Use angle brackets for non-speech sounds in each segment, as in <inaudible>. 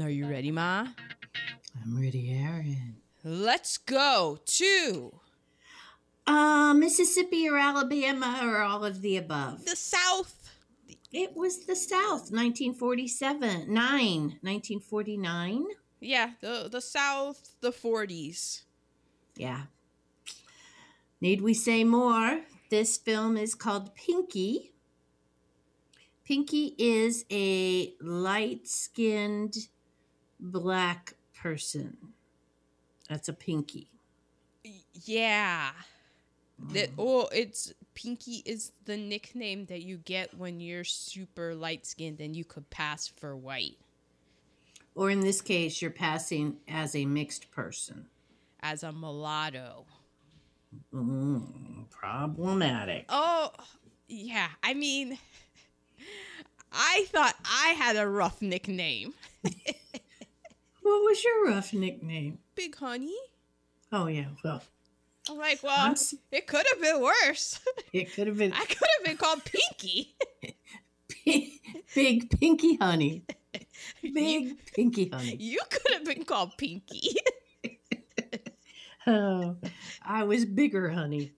Are you ready, Ma? I'm ready, Aaron. Let's go to Uh, Mississippi or Alabama or all of the above. the South. It was the South, 1947, 9, 1949. Yeah, the the South, the 40s. Yeah. Need we say more? This film is called Pinky. Pinky is a light skinned black person. That's a pinky. Yeah. That oh, it's Pinky is the nickname that you get when you're super light skinned and you could pass for white Or in this case, you're passing as a mixed person. as a mulatto. Mm, problematic. Oh, yeah. I mean, <laughs> I thought I had a rough nickname. <laughs> What was your rough nickname? Big Honey. Oh, yeah. Well, I'm like, well, I'm s- it could have been worse. <laughs> it could have been I could have been called Pinky. <laughs> big pinky honey. <laughs> Big pinky honey. You could have been called Pinky. Oh, I was bigger, honey.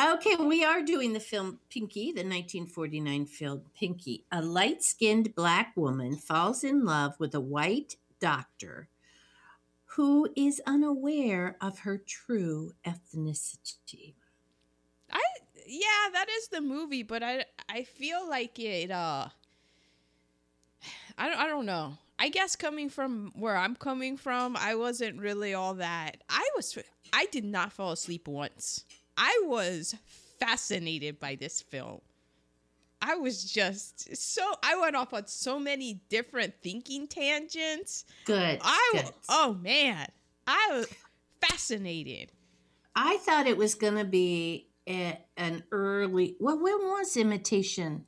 Okay, we are doing the film Pinky, the 1949 film Pinky. A light skinned black woman falls in love with a white doctor who is unaware of her true ethnicity. I yeah, that is the movie, but I I feel like it uh I don't I don't know. I guess coming from where I'm coming from, I wasn't really all that. I was I did not fall asleep once. I was fascinated by this film. I was just so I went off on so many different thinking tangents. Good. I good. oh man, I was fascinated. I thought it was going to be a, an early. Well, when was Imitation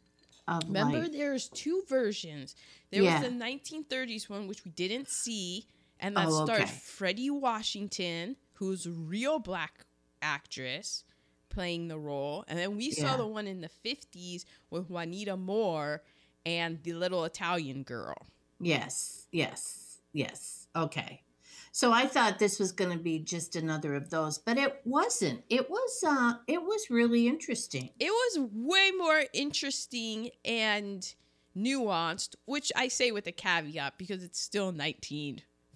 of Remember, Light? there's two versions. There Yeah. was the 1930s one, which we didn't see, and that Oh, stars okay. Fredi Washington, who's a real black actress playing the role, and then we saw the one in the 50s with Juanita Moore and the little Italian girl. Yes, yes, yes. Okay. So I thought this was going to be just another of those, but it wasn't. It was uh it was really interesting. It was way more interesting and nuanced, which I say with a caveat because it's still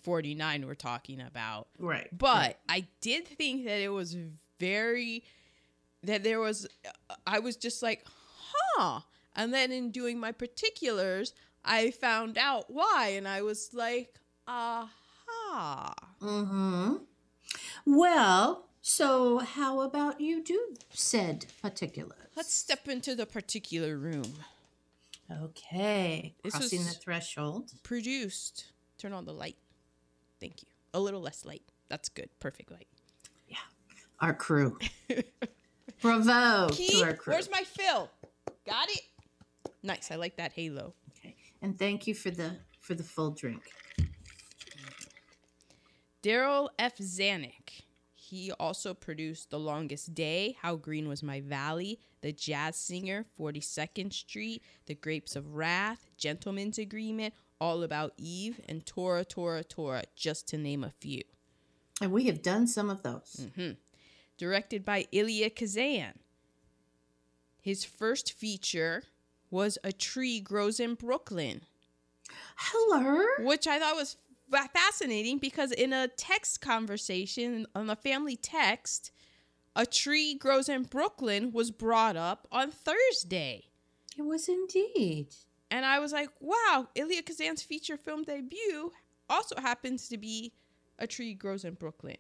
1949 we're talking about. Right. But I did think that it was very that there was I was just like, "Huh." And then in doing my particulars, I found out why and I was like, "Aha." Mm Mhm. Well, so how about you do said particulars? Let's step into the particular room. Okay. This Crossing the threshold. Produced. Turn on the light. Thank you. A little less light. That's good. Perfect light. Yeah. Our crew. <laughs> Bravo Key, to our crew. where's my fill? Got it. Nice. I like that halo. okay. And thank you for the for the full drink. Darryl F. Zanuck. He also produced The Longest Day, How Green Was My Valley, The Jazz Singer, 42nd Street, The Grapes of Wrath, Gentleman's Agreement, All About Eve, and Tora, Tora, Tora, just to name a few. And we have done some of those. Mm-hmm. Directed by Elia Kazan. His first feature was A Tree Grows in Brooklyn. Hello. which I thought was fascinating because in a text conversation on the family text, a tree grows in Brooklyn was brought up on Thursday. It was indeed. And I was like, wow, Elia Kazan's feature film debut also happens to be A Tree Grows in Brooklyn.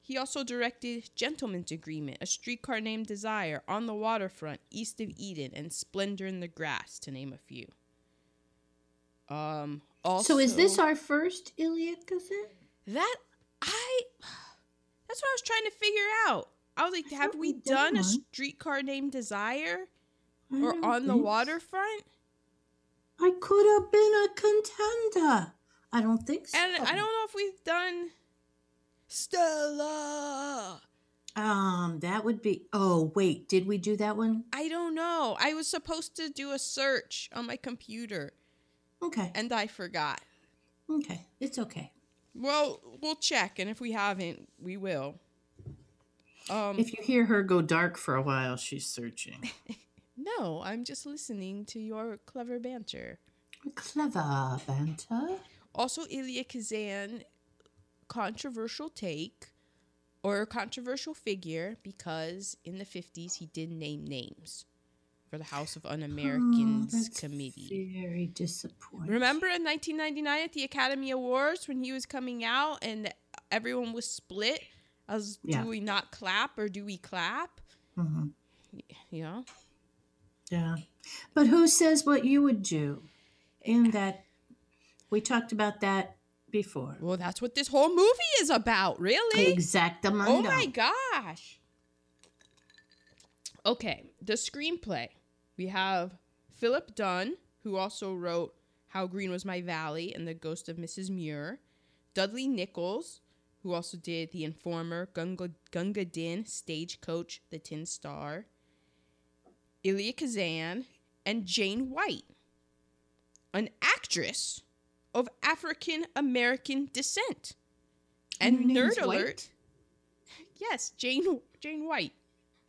He also directed Gentleman's Agreement, A Streetcar Named Desire, On the Waterfront, East of Eden, and Splendor in the Grass, to name a few. Um, also, So is this our first Elia Kazan? That I <sighs> that's what I was trying to figure out. I was like, have we done done a streetcar named Desire I or on the waterfront? I could have been a contender. I don't think so. And I don't know if we've done Stella. Um, that would be. Oh wait, did we do that one? I don't know. I was supposed to do a search on my computer. Okay. and I forgot. Okay. It's okay. Well, we'll check, and if we haven't, we will. Um, If you hear her go dark for a while, she's searching. <laughs> no, I'm just listening to your clever banter. Clever banter. Also, Elia Kazan, controversial take or controversial figure because in the 50s he did name names for the House of Un Americans Oh, Committee. Very disappointing. Remember in 1999 at the Academy Awards when he was coming out and everyone was split as Yeah. do we not clap or do we clap? hmm You know? Yeah. But who says what you would do in that? We talked about that before. Well, that's what this whole movie is about, really. Exactamundo. Oh my gosh. Okay, the screenplay. We have Philip Dunne, who also wrote How Green Was My Valley and The Ghost of Mrs. Muir. Dudley Nichols, who also did The Informer, Gunga, Gunga Din, Stagecoach, The Tin Star. Elia Kazan, and Jane White, an actress of African American descent. And nerd is White? alert. <laughs> Yes, Jane Jane White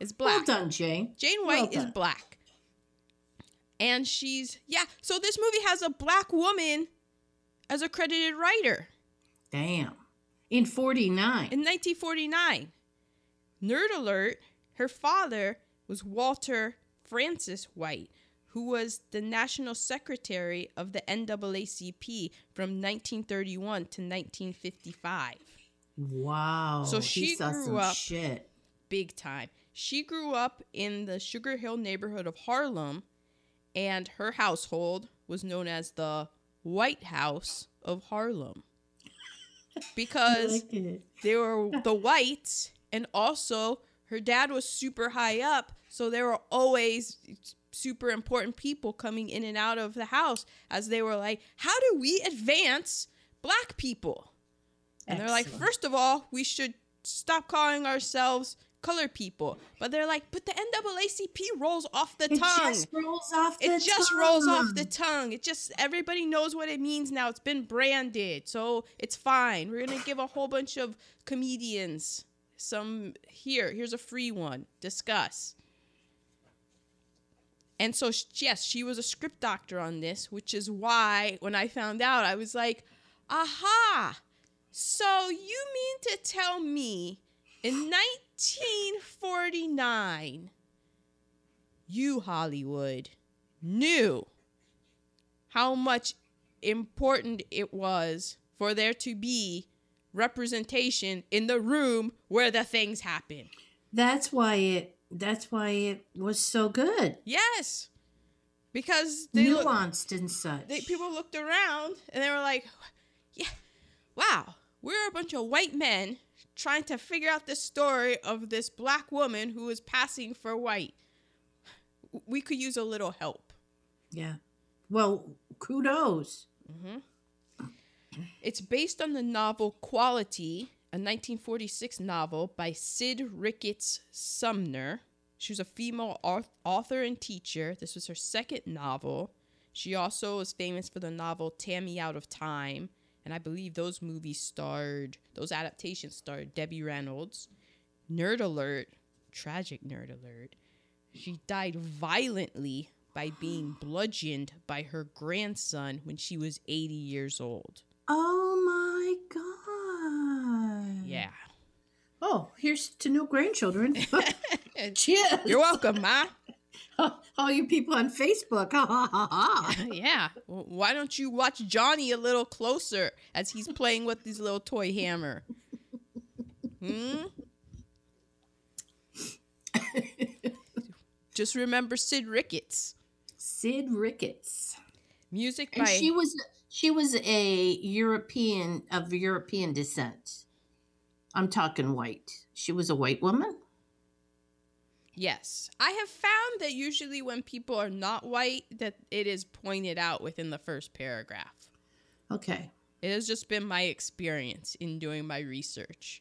is black. Well done, Jane. Jane Well White is black. And she's yeah, so this movie has a black woman as a credited writer Damn. In 49. in 1949. Nerd alert, her father was Walter Francis White, who was the national secretary of the NAACP from 1931 to 1955. wow. So he she grew some up- shit. big time. She grew up in the Sugar Hill neighborhood of Harlem, and her household was known as the White House of Harlem <laughs> because like they were the whites, and also her dad was super high up, so there were always super important people coming in and out of the house as they were like, How do we advance black people? And they're like, first of all, we should stop calling ourselves color people. But they're like, but the NAACP rolls off the it tongue. just rolls off the it just rolls off the tongue. tongue. It just everybody knows what it means now. It's been branded, so it's fine. We're gonna give a whole bunch of comedians some here. Here's a free one. Discuss. And so yes, she was a script doctor on this, which is why when I found out, I was like, "Aha! So you mean to tell me in 1949 you Hollywood knew how much important it was for there to be representation in the room where the things happen. That's why it. That's why it was so good. Yes. Because they look, Nuanced and such. they, people looked around and they were like, "Yeah, wow, we're a bunch of white men trying to figure out the story of this black woman who is passing for white. We could use a little help." yeah. Well, kudos. Mm-hmm. It's based on the novel Quality, a 1946 novel by Cid Ricketts Sumner. She was a female author and teacher. This was her second novel. She also was famous for the novel Tammy Out of Time, and I believe those movies starred, those adaptations starred Debbie Reynolds. Nerd alert, tragic nerd alert. She died violently by being bludgeoned by her grandson when she was 80 years old. Oh my god. Yeah. Oh, here's to new grandchildren. <laughs> Cheers. You're welcome, Ma. <laughs> All you people on Facebook. <laughs> Yeah. Why don't you watch Johnny a little closer as he's playing with his little toy hammer? Hmm? Just remember Cid Ricketts. Cid Ricketts. Music And by she was she was a European of European descent. I'm talking white. She was a white woman. Yes. I have found that usually when people are not white that it is pointed out within the first paragraph. Okay. It has just been my experience in doing my research.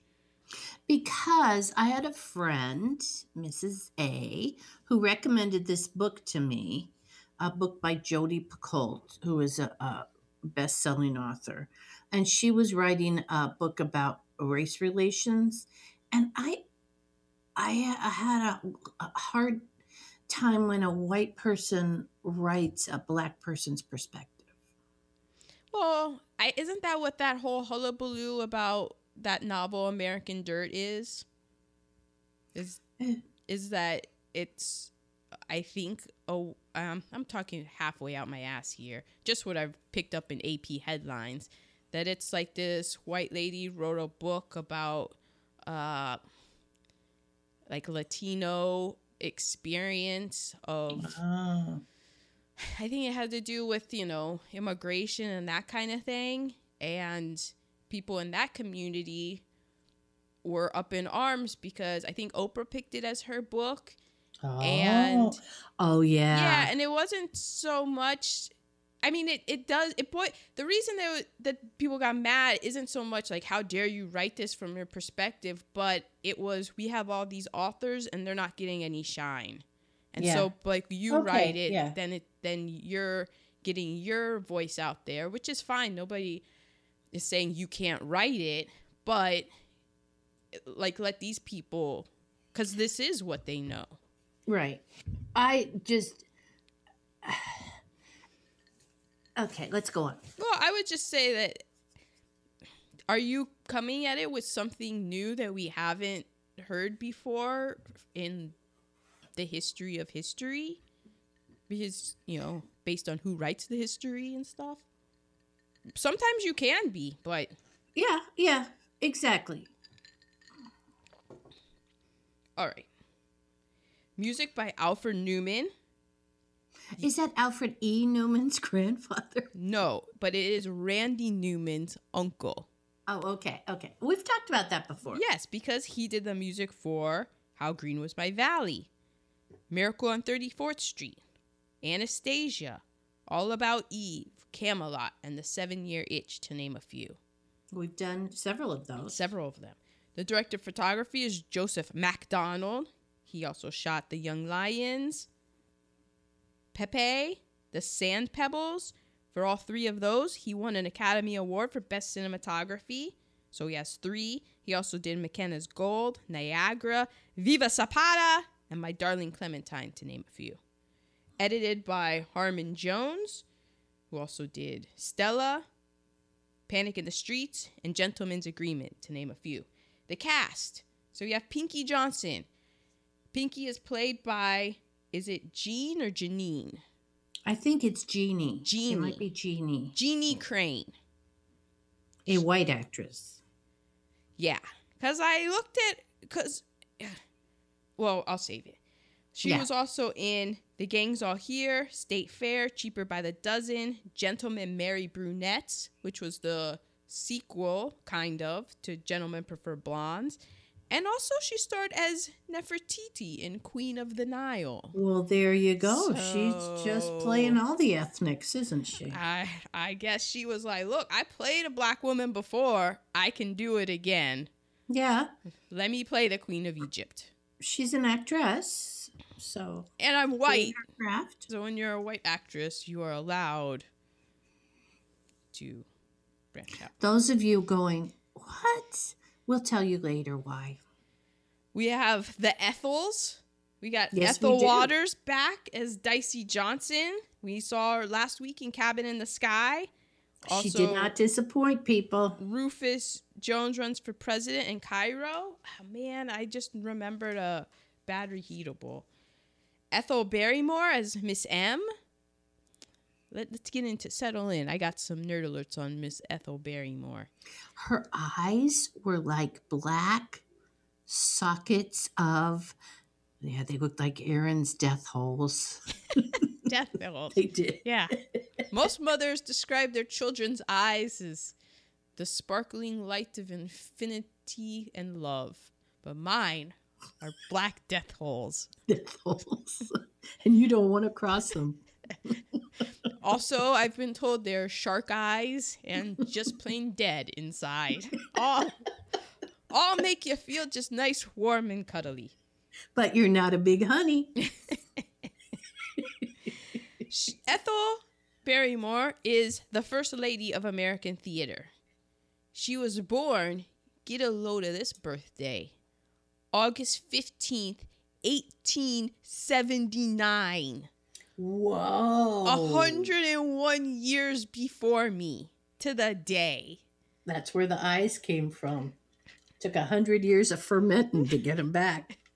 Because I had a friend, Mrs. A, who recommended this book to me a book by Jodi Picoult, who is a, a best-selling author, and she was writing a book about race relations, and I, I had a, a hard time when a white person writes a black person's perspective. Well, I, isn't that what that whole hullabaloo about that novel American Dirt is? Is Eh. is that it's I think oh um I'm talking halfway out my ass here. Just what I've picked up in AP headlines that it's like this white lady wrote a book about uh like Latino experience of Oh. I think it had to do with, you know, immigration and that kind of thing. And people in that community were up in arms because I think Oprah picked it as her book. And oh, oh yeah, yeah, and it wasn't so much. I mean, it, it does it boy. The reason that that people got mad isn't so much like how dare you write this from your perspective, but it was we have all these authors and they're not getting any shine, and Yeah. so like you Okay, write it, yeah. then it then you're getting your voice out there, which is fine. Nobody is saying you can't write it, but like let these people, because this is what they know. Right. I just <sighs> okay. Let's go on. Well, I would just say that are you coming at it with something new that we haven't heard before in the history of history? Because, you know, based on who writes the history and stuff. Sometimes you can be, but Yeah, yeah, exactly. all right. Music by Alfred Newman. Is that Alfred E. Newman's <laughs> grandfather? No, but it is Randy Newman's uncle. Oh, okay, okay. We've talked about that before. Yes, because he did the music for How Green Was My Valley, Miracle on 34th Street, Anastasia, All About Eve, Camelot, and The Seven Year Itch, to name a few. We've done several of those. Several of them. The director of photography is Joseph MacDonald. He also shot The Young Lions, Pepe, The Sand Pebbles. For all three of those, he won an Academy Award for Best Cinematography. So he has three. He also did Mackenna's Gold, Niagara, Viva Zapata, and My Darling Clementine, to name a few. Edited by Harmon Jones, who also did Stella, Panic in the Streets, and Gentleman's Agreement, to name a few. The cast. So we have Pinky Johnson. Pinky is played by, is it Jean or Janine? I think it's Jeannie. It Jeannie. might be Jeannie, Jeannie Crain. a white actress. Yeah. Because I looked at, because, well, I'll save it. She Yeah. was also in The Gang's All Here, State Fair, Cheaper by the Dozen, Gentlemen Marry Brunettes, which was the sequel, kind of, to Gentlemen Prefer Blondes. And also, she starred as Nefertiti in Queen of the Nile. Well, there you go. She's just playing all the ethnics, isn't she? I I guess she was like, "Look, I played a black woman before. I can do it again. Yeah, Let me play the Queen of Egypt." she's an actress, so And I'm white. craft. So when you're a white actress, you are allowed to branch out. Those of you going, what? We'll tell you later why. We have the Ethels. We got Yes, Ethel do. Waters back as Dicey Johnson. We saw her last week in Cabin in the Sky. she did not disappoint people. Rufus Jones runs for president in Cairo. Oh, man, I just remembered a battery heatable. Ethel Barrymore as Miss M. Let, let's get into settle in. I got some nerd alerts on Miss Ethel Barrymore. Her eyes were like black sockets of, yeah, they looked like Aaron's death holes. <laughs> Death <laughs> holes. They did. Yeah. Most mothers describe their children's eyes as the sparkling light of infinity and love, but mine are black death holes. Death holes. <laughs> and you don't want to cross them. Also, I've been told they're shark eyes and just plain dead inside. All, all make you feel just nice, warm, and cuddly. But you're not a big honey. <laughs> Ethel Barrymore is the first lady of American theater. She was born, get a load of this birthday, August 15th, 1879. Whoa. A 101 years before me to the day. That's where the eyes came from. Took a hundred years of fermenting to get them back. <laughs>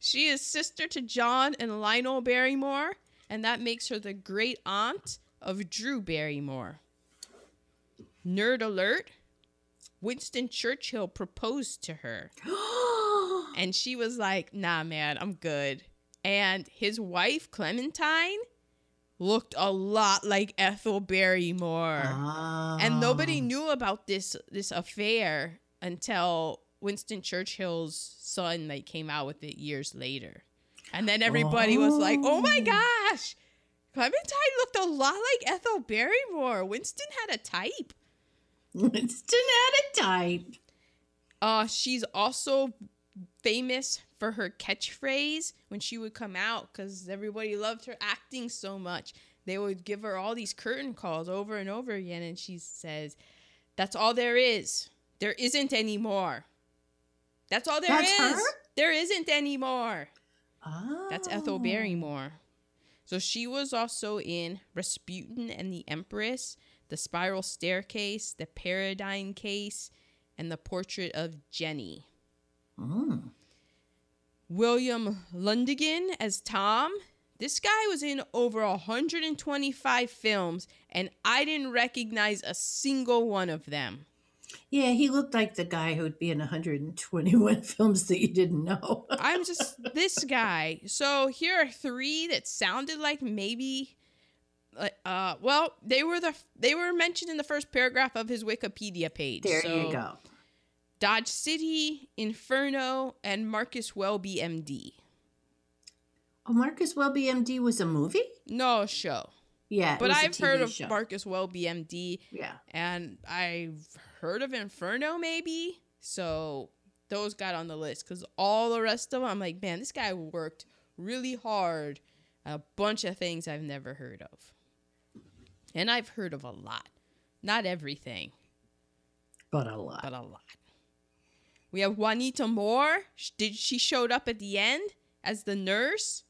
She is sister to John and Lionel Barrymore, and that makes her the great aunt of Drew Barrymore. Nerd alert Winston Churchill proposed to her, <gasps> and she was like, nah, man, I'm good. And his wife, Clementine, looked a lot like Ethel Barrymore. And nobody Oh. knew about this this affair until Winston Churchill's son like came out with it years later. And then everybody was like, "Oh my Oh. gosh. Clementine looked a lot like Ethel Barrymore. Winston had a type." Winston had a type. Uh she's also famous for her catchphrase when she would come out cuz everybody loved her acting so much. They would give her all these curtain calls over and over again and she says, "That's all there is. There isn't any more." That's all there is. That's her? There isn't any more. Oh. That's Ethel Barrymore. So she was also in Rasputin and the Empress, The Spiral Staircase, The Paradine Case, and The Portrait of Jenny. Mm. William Lundigan as Tom. This guy was in over 125 films, and I didn't recognize a single one of them. Yeah, he looked like the guy who'd be in 121 <laughs> films that you didn't know. <laughs> I'm just this guy. So here are three that sounded like maybe uh well, they were the they were mentioned in the first paragraph of his Wikipedia page. there So, you go. Dodge City, Inferno, and Marcus Welby MD. Oh, Marcus Welby MD was a movie? No show. Yeah. But I've heard of show. Marcus Welby MD Yeah. and I've heard of Inferno maybe. So those got on the list because all the rest of them, I'm like, man, this guy worked really hard. A bunch of things I've never heard of. And I've heard of a lot. Not everything, But a lot. but a lot. We have Juanita Moore. Did she showed up at the end as the nurse?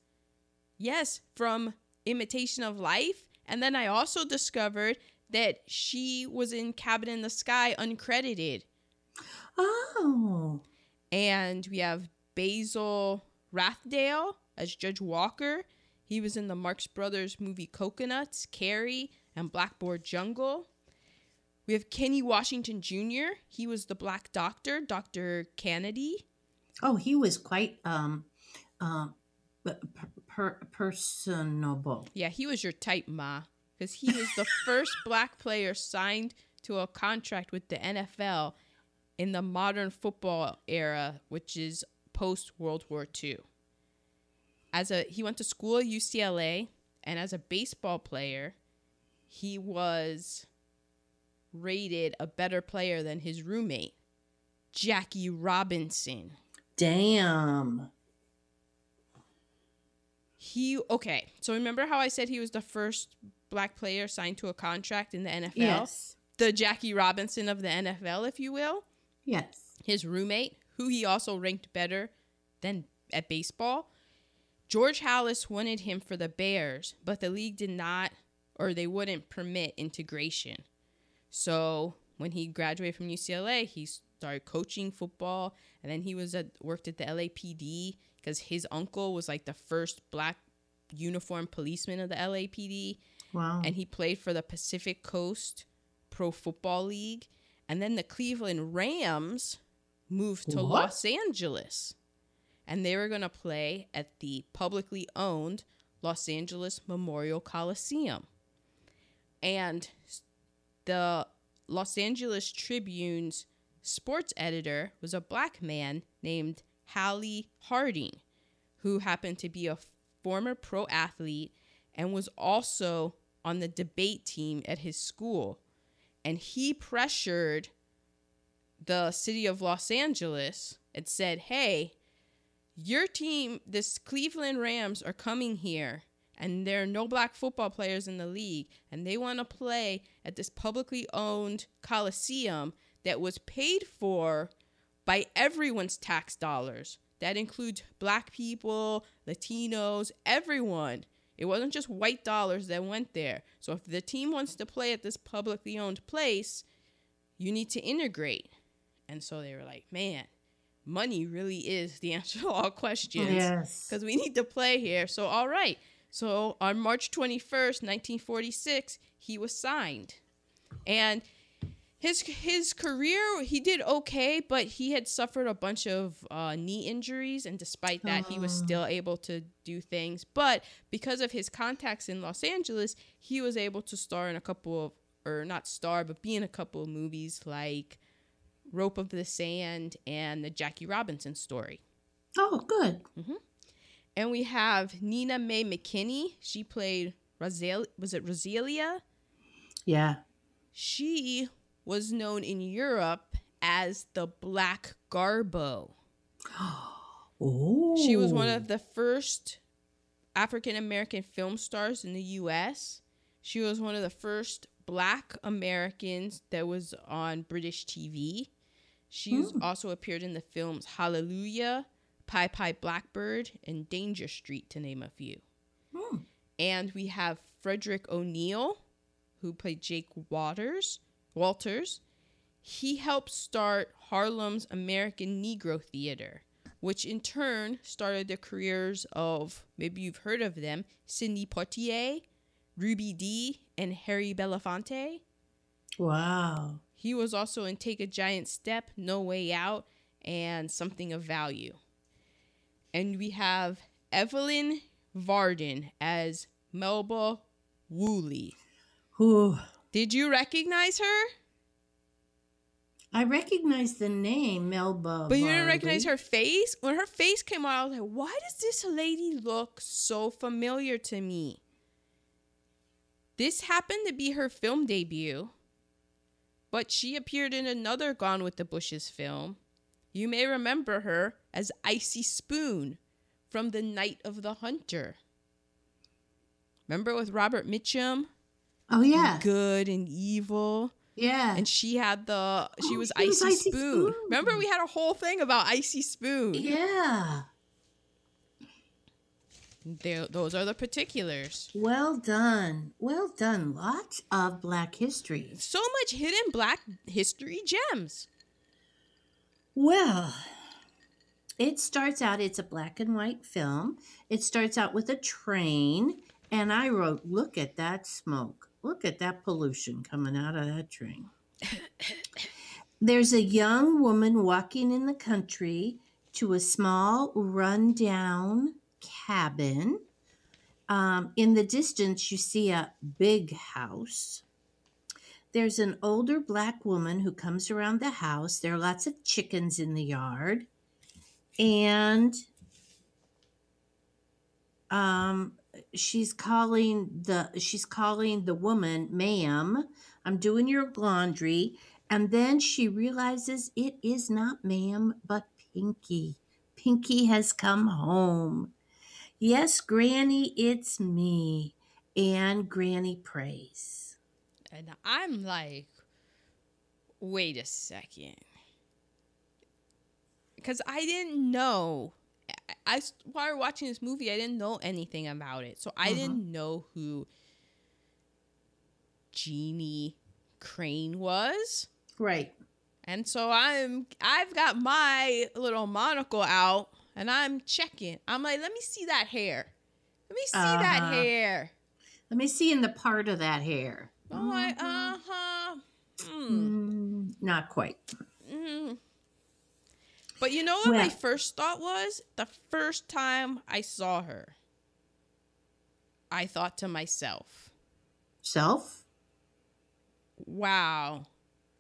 Yes, from Imitation of Life. And then I also discovered that she was in Cabin in the Sky uncredited. Oh. And we have Basil Ruysdael as Judge Walker. He was in the Marx Brothers movie Cocoanuts, Carrie, and Blackboard Jungle. We have Kenny Washington Jr. He was the Black Doctor, Dr. Kennedy. Oh, he was quite um um per, per, personable. Yeah, he was your type, Ma, because he was the <laughs> first black player signed to a contract with the NFL in the modern football era, which is post World War II. As a he went to school at UCLA, and as a baseball player, he was rated a better player than his roommate, Jackie Robinson. Damn. He okay. So remember how I said he was the first black player signed to a contract in the NFL? Yes. The Jackie Robinson of the NFL, if you will. Yes. His roommate, who he also ranked better than at baseball. George Halas wanted him for the Bears, but the league did not or they wouldn't permit integration. So when he graduated from UCLA, he started coaching football, and then he was at worked at the LAPD because his uncle was like the first black uniformed policeman of the LAPD, Wow. and he played for the Pacific Coast Pro Football League, and then the Cleveland Rams moved to What? Los Angeles, and they were gonna play at the publicly owned Los Angeles Memorial Coliseum, and the Los Angeles Tribune's sports editor was a black man named Halley Harding, who happened to be a former pro athlete and was also on the debate team at his school. And he pressured the city of Los Angeles and said, Hey, your team, this Cleveland Rams, are coming here and there are no black football players in the league, and they want to play at this publicly owned coliseum that was paid for by everyone's tax dollars. That includes black people, Latinos, everyone. It wasn't just white dollars that went there. So if the team wants to play at this publicly owned place, you need to integrate. And so they were like, man, money really is the <laughs> answer to all questions. Yes. Because we need to play here. So, all right. So on March 21st, 1946, he was signed. And his his career he did okay but he had suffered a bunch of uh, knee injuries and despite that he was still able to do things but because of his contacts in los angeles he was able to star in a couple of or not star but be in a couple of movies like rope of the sand and the jackie robinson story Oh, good. And we have nina mae mckinney she played Rosal- was it roselia Yeah. she was known in Europe as the Black Garbo. <gasps> Oh. She was one of the first African American film stars in the US. She was one of the first black Americans that was on British TV. She was- Hmm. also appeared in the films Hallelujah, Pie Pie Blackbird, and Danger Street, to name a few. Hmm. And we have Frederick O'Neal, who played Jake Waters. Walters. He helped start Harlem's American Negro Theater, which in turn started the careers of maybe you've heard of them, Sidney Poitier, Ruby Dee, and Harry Belafonte. Wow. He was also in Take a Giant Step, No Way Out, and Something of Value. And we have Evelyn Varden as Melba Woolley. Who? Did you recognize her? I recognize the name Melba. But you didn't recognize her face? When her face came out, I was like, why does this lady look so familiar to me? This happened to be her film debut, but she appeared in another Gone with the Bushes film. You may remember her as Icy Spoon from The Night of the Hunter. Remember with Robert Mitchum? Oh yeah. Good and evil. Yeah. And she had the she Oh, was she was icy, Icy spoon. Spoon. Remember we had a whole thing about icy spoon. yeah. Tho- those are the particulars. Well done. Well done. Lots of black history. So much hidden black history gems. Well, it starts out, it's a black and white film. It starts out with a train, and I wrote, Look at that smoke. Look at that pollution coming out of that train. <laughs> There's a young woman walking in the country to a small, rundown cabin. Um, in the distance, you see a big house. There's an older black woman who comes around the house. There are lots of chickens in the yard. And um she's calling the she's calling the woman ma'am i'm doing your laundry. And then she realizes it is not ma'am but pinky. Pinky has come home. Yes granny it's me. And granny prays And I'm like, wait a second. Because I didn't know. I, I while we were watching this movie, I didn't know anything about it. So I Uh-huh. didn't know who Jeannie Crain was. right And so I'm I've got my little monocle out and I'm checking. I'm like, let me see that hair. Let me see that Uh-huh. hair. let me see in the part of that hair Oh, I, Mhm. uh-huh. Mm, Mm, not quite mm. But you know what my first thought was? The first time I saw her, I thought to myself, self wow,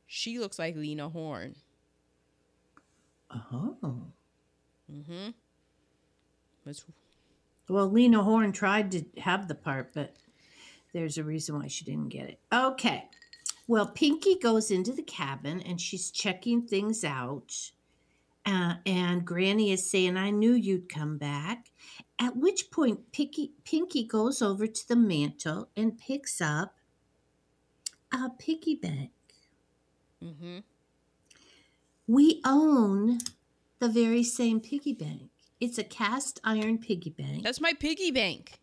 she looks like Lena Horne. oh Mm-hmm. Well, Lena Horne tried to have the part, but there's a reason why she didn't get it. Okay. Well, Pinky goes into the cabin and she's checking things out. Uh, and Granny is saying, I knew you'd come back. At which point, Pinky, Pinky goes over to the mantle and picks up a piggy bank. Mm-hmm. We own the very same piggy bank. It's a cast iron piggy bank. That's my piggy bank.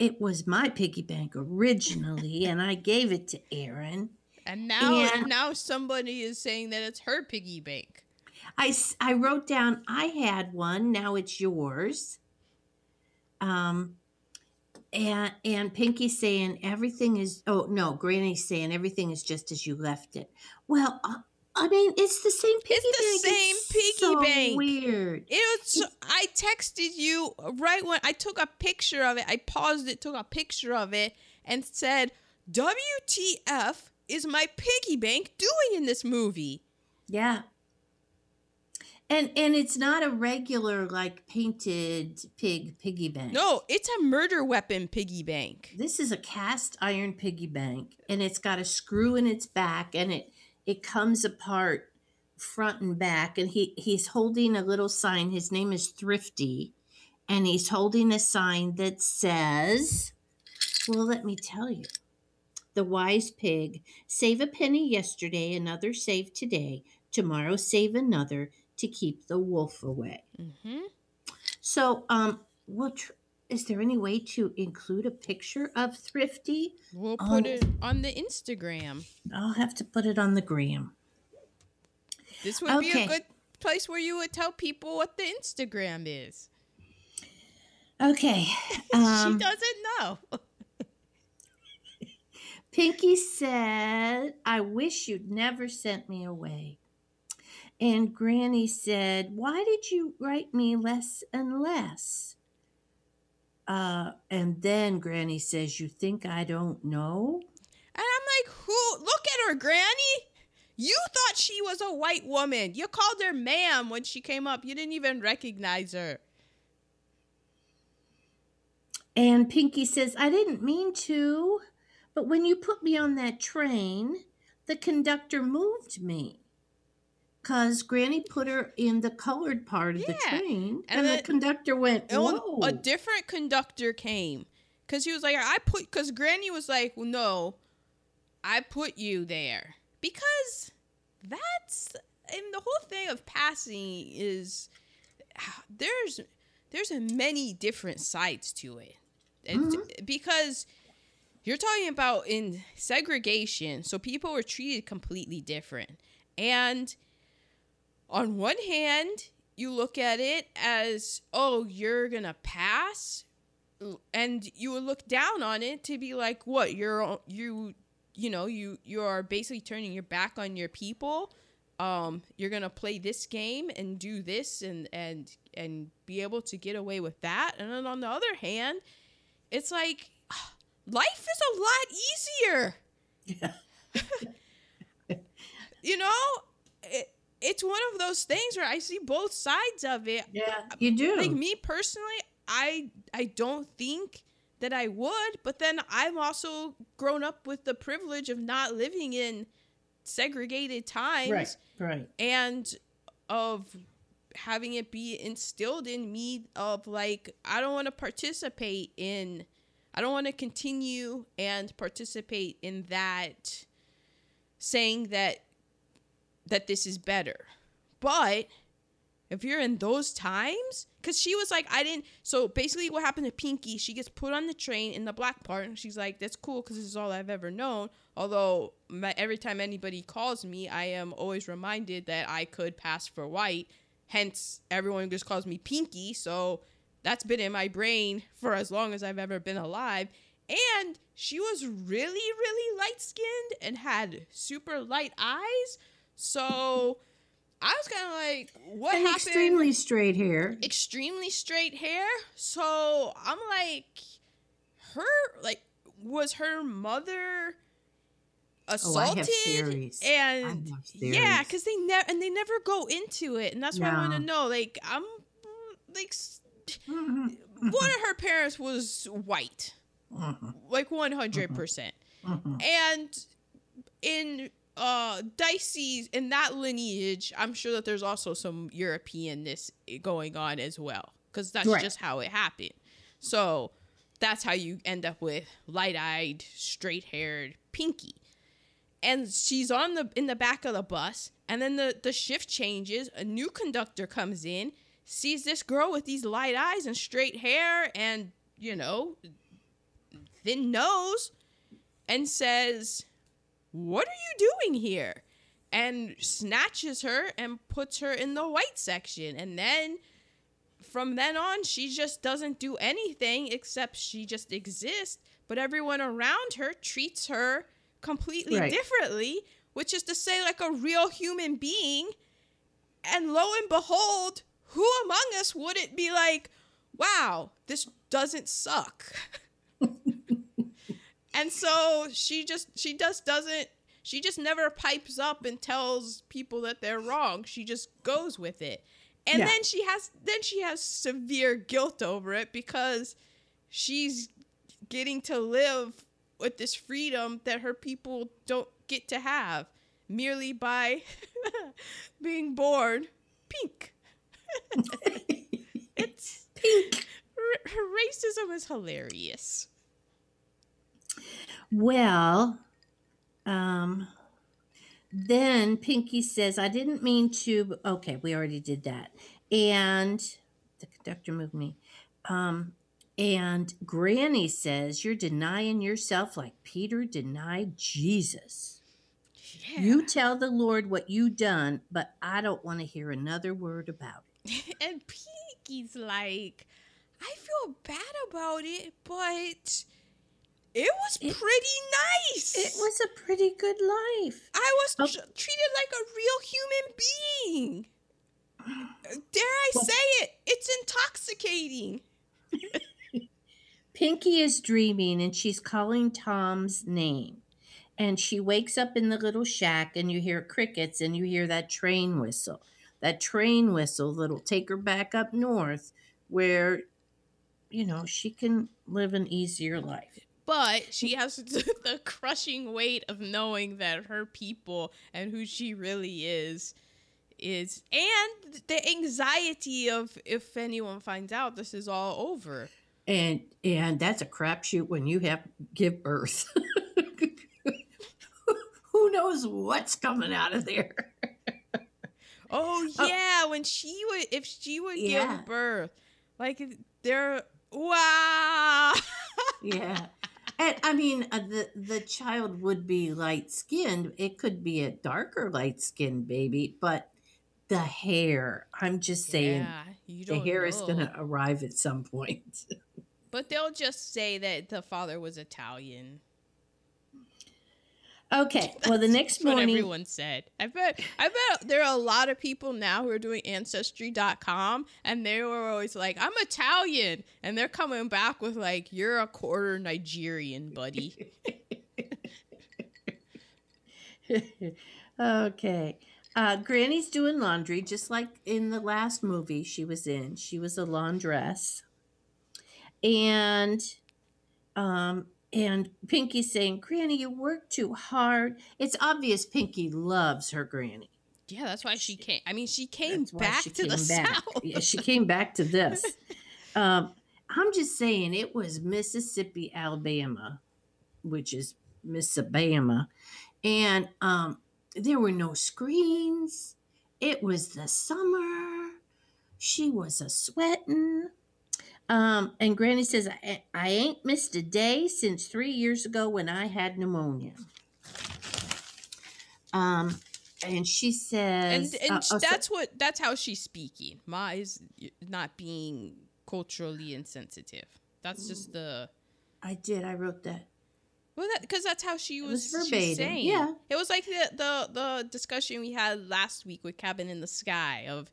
It was my piggy bank originally, and I gave it to Aaron. And now, And- now somebody is saying that it's her piggy bank. I, I wrote down I had one. Now it's yours. Um, and and Pinky saying everything is. Oh no, Granny's saying everything is just as you left it. Well, uh, I mean it's the same piggy it's the bank. same piggy so bank. Weird. It was. I texted you right when I took a picture of it. I paused it, took a picture of it, and said, "WTF is my piggy bank doing in this movie?" Yeah. And and it's not a regular like painted pig piggy bank. No, it's a murder weapon piggy bank. This is a cast iron piggy bank and it's got a screw in its back and it it comes apart front and back and he he's holding a little sign. His name is Thrifty and he's holding a sign that says well let me tell you. The wise pig, save a penny yesterday, another save today, tomorrow save another to keep the wolf away. Mm-hmm. So, um, what tr- is there any way to include a picture of Thrifty? We'll put it on the Instagram. I'll have to put it on the gram. This would be a good place where you would tell people what the Instagram is. Okay. <laughs> she Um, doesn't know. <laughs> Pinky said, I wish you'd never sent me away. And Granny said, Why did you write me less and less? Uh, and then Granny says, You think I don't know? And I'm like, who? Look at her, Granny. You thought she was a white woman. You called her ma'am when she came up. You didn't even recognize her. And Pinky says, I didn't mean to, but when you put me on that train, the conductor moved me. Because Granny put her in the colored part of the train, and and, then- the conductor went, Whoa. a different conductor came because he was like, I put, because Granny was like, well, no, I put you there. Because that's, and the whole thing of passing is, there's, there's many different sides to it. And mm-hmm. Because you're talking about in segregation, so people were treated completely different. And on one hand, you look at it as, oh, you're gonna pass, and you would look down on it to be like, what? You're you, you know, you you are basically turning your back on your people. Um, you're gonna play this game and do this and and and be able to get away with that. And then on the other hand, it's like <sighs> life is a lot easier. Yeah. <laughs> you know, it's one of those things where I see both sides of it. yeah, uh, you do. Like me personally, I I don't think that I would, but then I'm also grown up with the privilege of not living in segregated times right, right. and of having it be instilled in me of like I don't want to participate in I don't want to continue and participate in that saying that that this is better. But if you're in those times, because she was like, I didn't. So basically, what happened to Pinky? She gets put on the train in the black part, and she's like, "That's cool, because this is all I've ever known." Although my, every time anybody calls me, I am always reminded that I could pass for white. Hence, everyone just calls me Pinky. So that's been in my brain for as long as I've ever been alive. And she was really, really light skinned and had super light eyes. So I was kind of like, what And happened? extremely straight hair. extremely straight hair. So I'm like, her like was her mother Oh, I assaulted? have theories. I And yeah, because they never and they never go into it, and that's what I want to know. Like I'm like <laughs> one of her parents was white, mhm, like one hundred percent, mhm. and in uh dicey in that lineage i'm sure that there's also some europeanness going on as well because that's Right. just how it happened so that's how you end up with light-eyed straight-haired pinky and she's on the in the back of the bus and then the the shift changes a new conductor comes in sees this girl with these light eyes and straight hair and you know thin nose and says what are you doing here? And snatches her and puts her in the white section. And then from then on she just doesn't do anything except she just exists. But everyone around her treats her completely Right. differently which is to say like a real human being. And lo and behold who among us wouldn't be like wow this doesn't suck <laughs> and so she just she just doesn't she just never pipes up and tells people that they're wrong she just goes with it and Yeah. then she has then she has severe guilt over it because she's getting to live with this freedom that her people don't get to have merely by <laughs> being born pink <laughs> it's Pink. r- racism is hilarious Well, um, then Pinky says, I didn't mean to. Okay, we already did that. And the conductor moved me. Um, and Granny says, You're denying yourself like Peter denied Jesus. yeah. You tell the Lord what you done, but I don't want to hear another word about it. <laughs> and Pinky's like, I feel bad about it, but it was It- pretty nice. It was a pretty good life. I was Oh. tr- treated like a real human being. <gasps> Dare I Well- say it? It's intoxicating. <laughs> Pinky is dreaming and she's calling Tom's name. And she wakes up in the little shack and you hear crickets and you hear that train whistle. That train whistle that'll take her back up north where, you know, she can live an easier life. But she has <laughs> the crushing weight of knowing that her people and who she really is is and the anxiety of if anyone finds out this is all over. And and that's a crapshoot when you have give birth. <laughs> Who knows what's coming out of there? Oh <laughs> Oh. yeah, when she would if she would Yeah. give birth. Like they're wow. yeah and i mean uh, the the child would be light skinned it could be a darker light skinned baby but the hair i'm just saying yeah, the hair is gonna arrive at some point. <laughs> But they'll just say that the father was Italian. Okay <laughs> well the next That's what everyone said. I bet I bet there are a lot of people now who are doing ancestry.com and they were always like, I'm Italian. And they're coming back with like, you're a quarter Nigerian, buddy. <laughs> okay uh, granny's doing laundry just like in the last movie she was in she was a laundress and um and pinky's saying granny you work too hard it's obvious pinky loves her granny yeah, that's why she came. I mean, she came back she to the came back. South. yeah she came back to this <laughs> um i'm just saying it was mississippi alabama which is Missabama. and um there were no screens it was the summer she was a sweating um and granny says I, I ain't missed a day since three years ago when i had pneumonia um and she and says and uh, oh, so- that's what that's how she's speaking. Ma is not being culturally insensitive. That's just the i did i wrote that well, that because that's how she was, was verbatim, saying. yeah. it was like the, the the discussion we had last week with Cabin in the Sky of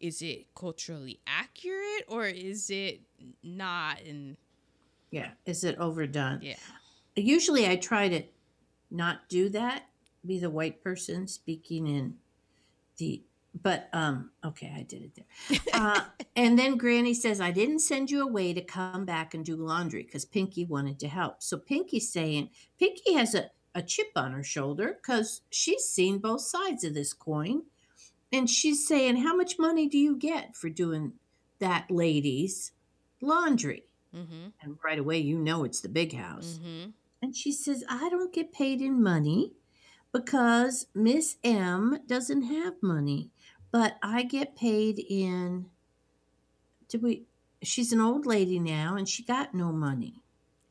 is it culturally accurate or is it not? And Yeah. Is it overdone? yeah, Usually I try to not do that, be the white person speaking in the but um okay, I did it there. <laughs> Uh and then Granny says I didn't send you away to come back and do laundry cuz Pinky wanted to help. So Pinky's saying Pinky has a a chip on her shoulder because she's seen both sides of this coin. And she's saying, How much money do you get for doing that lady's laundry? Mm-hmm. And right away, you know it's the big house. Mm-hmm. And she says, I don't get paid in money because Miss M doesn't have money, but I get paid in. Did we? She's an old lady now and she got no money.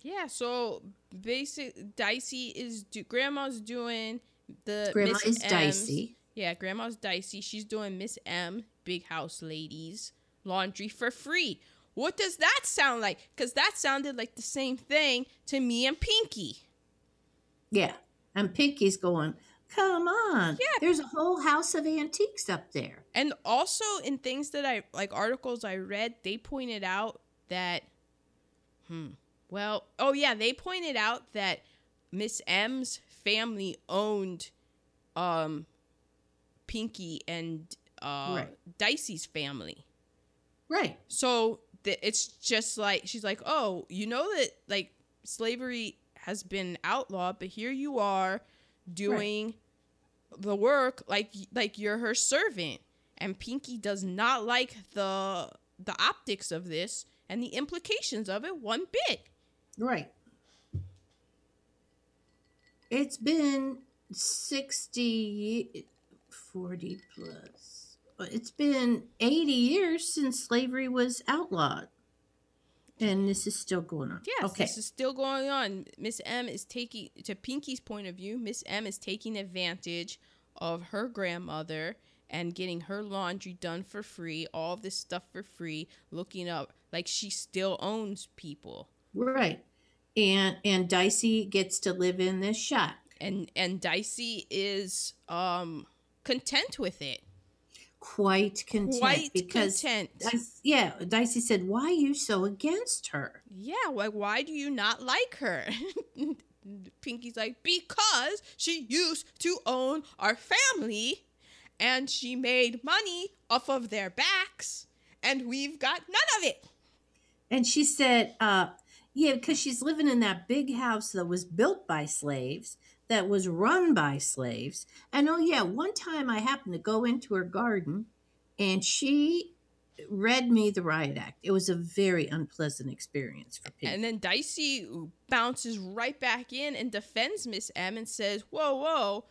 Yeah, so basic Dicey is do, grandma's doing the Grandma Miss is M's- dicey. Yeah, grandma's dicey. She's doing Miss M, big house ladies, laundry for free. What does that sound like? Because that sounded like the same thing to me and Pinky. Yeah. And Pinky's going, Come on. Yeah. There's a whole house of antiques up there. And also in things that I like articles I read, they pointed out that hmm. Well, oh yeah, they pointed out that Miss M's family owned um Pinky and uh Right. Dicey's family. Right. So it's just like she's like, "Oh, you know that like slavery has been outlawed, but here you are doing the work like like you're her servant." And Pinky does not like the the optics of this and the implications of it one bit. Right. It's been 60, ye- 40 plus. It's been 80 years since slavery was outlawed. And this is still going on. Yes, Okay. this is still going on. Miss M is taking, to Pinky's point of view, Miss M is taking advantage of her grandmother and getting her laundry done for free, all this stuff for free, looking up like she still owns people. Right. And and Dicey gets to live in this shack. And and Dicey is um content with it. Quite content. Quite because content. Dice- yeah, Dicey said, Why are you so against her? Yeah, like why do you not like her? <laughs> Pinky's like, because she used to own our family and she made money off of their backs and we've got none of it. And she said, uh, yeah, because she's living in that big house that was built by slaves, that was run by slaves. And oh, yeah, one time I happened to go into her garden and she read me the riot act. It was a very unpleasant experience for people. And then Dicey bounces right back in and defends Miss M and says, Whoa, whoa,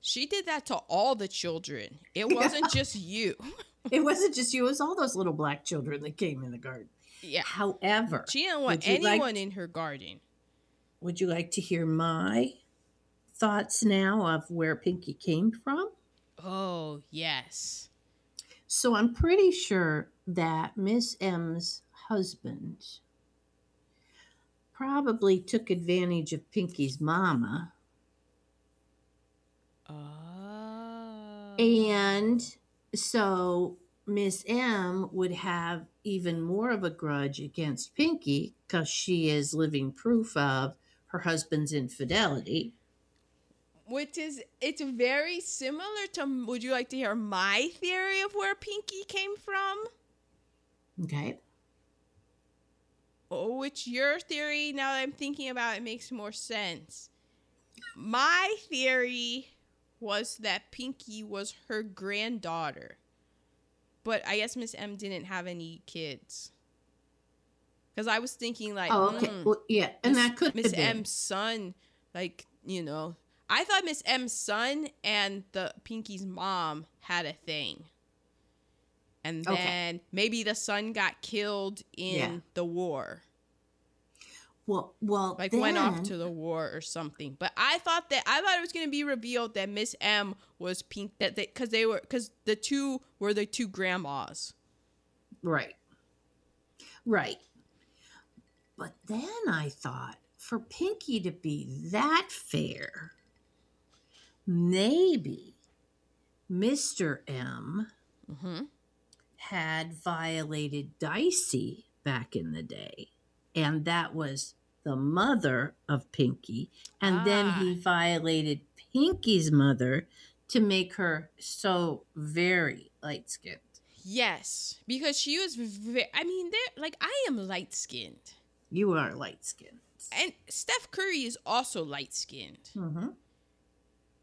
she did that to all the children. It <laughs> wasn't just you. <laughs> it wasn't just you, it was all those little black children that came in the garden. Yeah. However, She didn't want like anyone to- in her garden. would you like to hear my thoughts now of where Pinky came from? Oh, yes. So I'm pretty sure that Miss M's husband probably took advantage of Pinky's mama Oh. and so Miss M would have even more of a grudge against Pinky because she is living proof of her husband's infidelity. Which is, it's very similar to. Would you like to hear my theory of where Pinky came from? Okay. Oh, which your theory, now that I'm thinking about it, makes more sense. My theory was that Pinky was her granddaughter. But I guess Miss M didn't have any kids. Because I was thinking, like, Oh, okay. hmm, Well, yeah, and that could Miss. M's son, like, you know, I thought Miss M's son and the Pinky's mom had a thing. And Okay. then maybe the son got killed in Yeah. the war. Well, well, Like went off to the war or something. But I thought that I thought it was going to be revealed that Miss M was pink that they cuz they were cuz the two were the two grandmas. Right. Right. But then I thought for Pinky to be that fair, maybe Mr. M Mhm. had violated Dicey back in the day. And that was the mother of Pinky. And then he Ah. violated Pinky's mother to make her so very light skinned. Yes, because she was ve- I mean, like I am light-skinned. You are light skinned. And Steph Curry is also light skinned. Mm-hmm.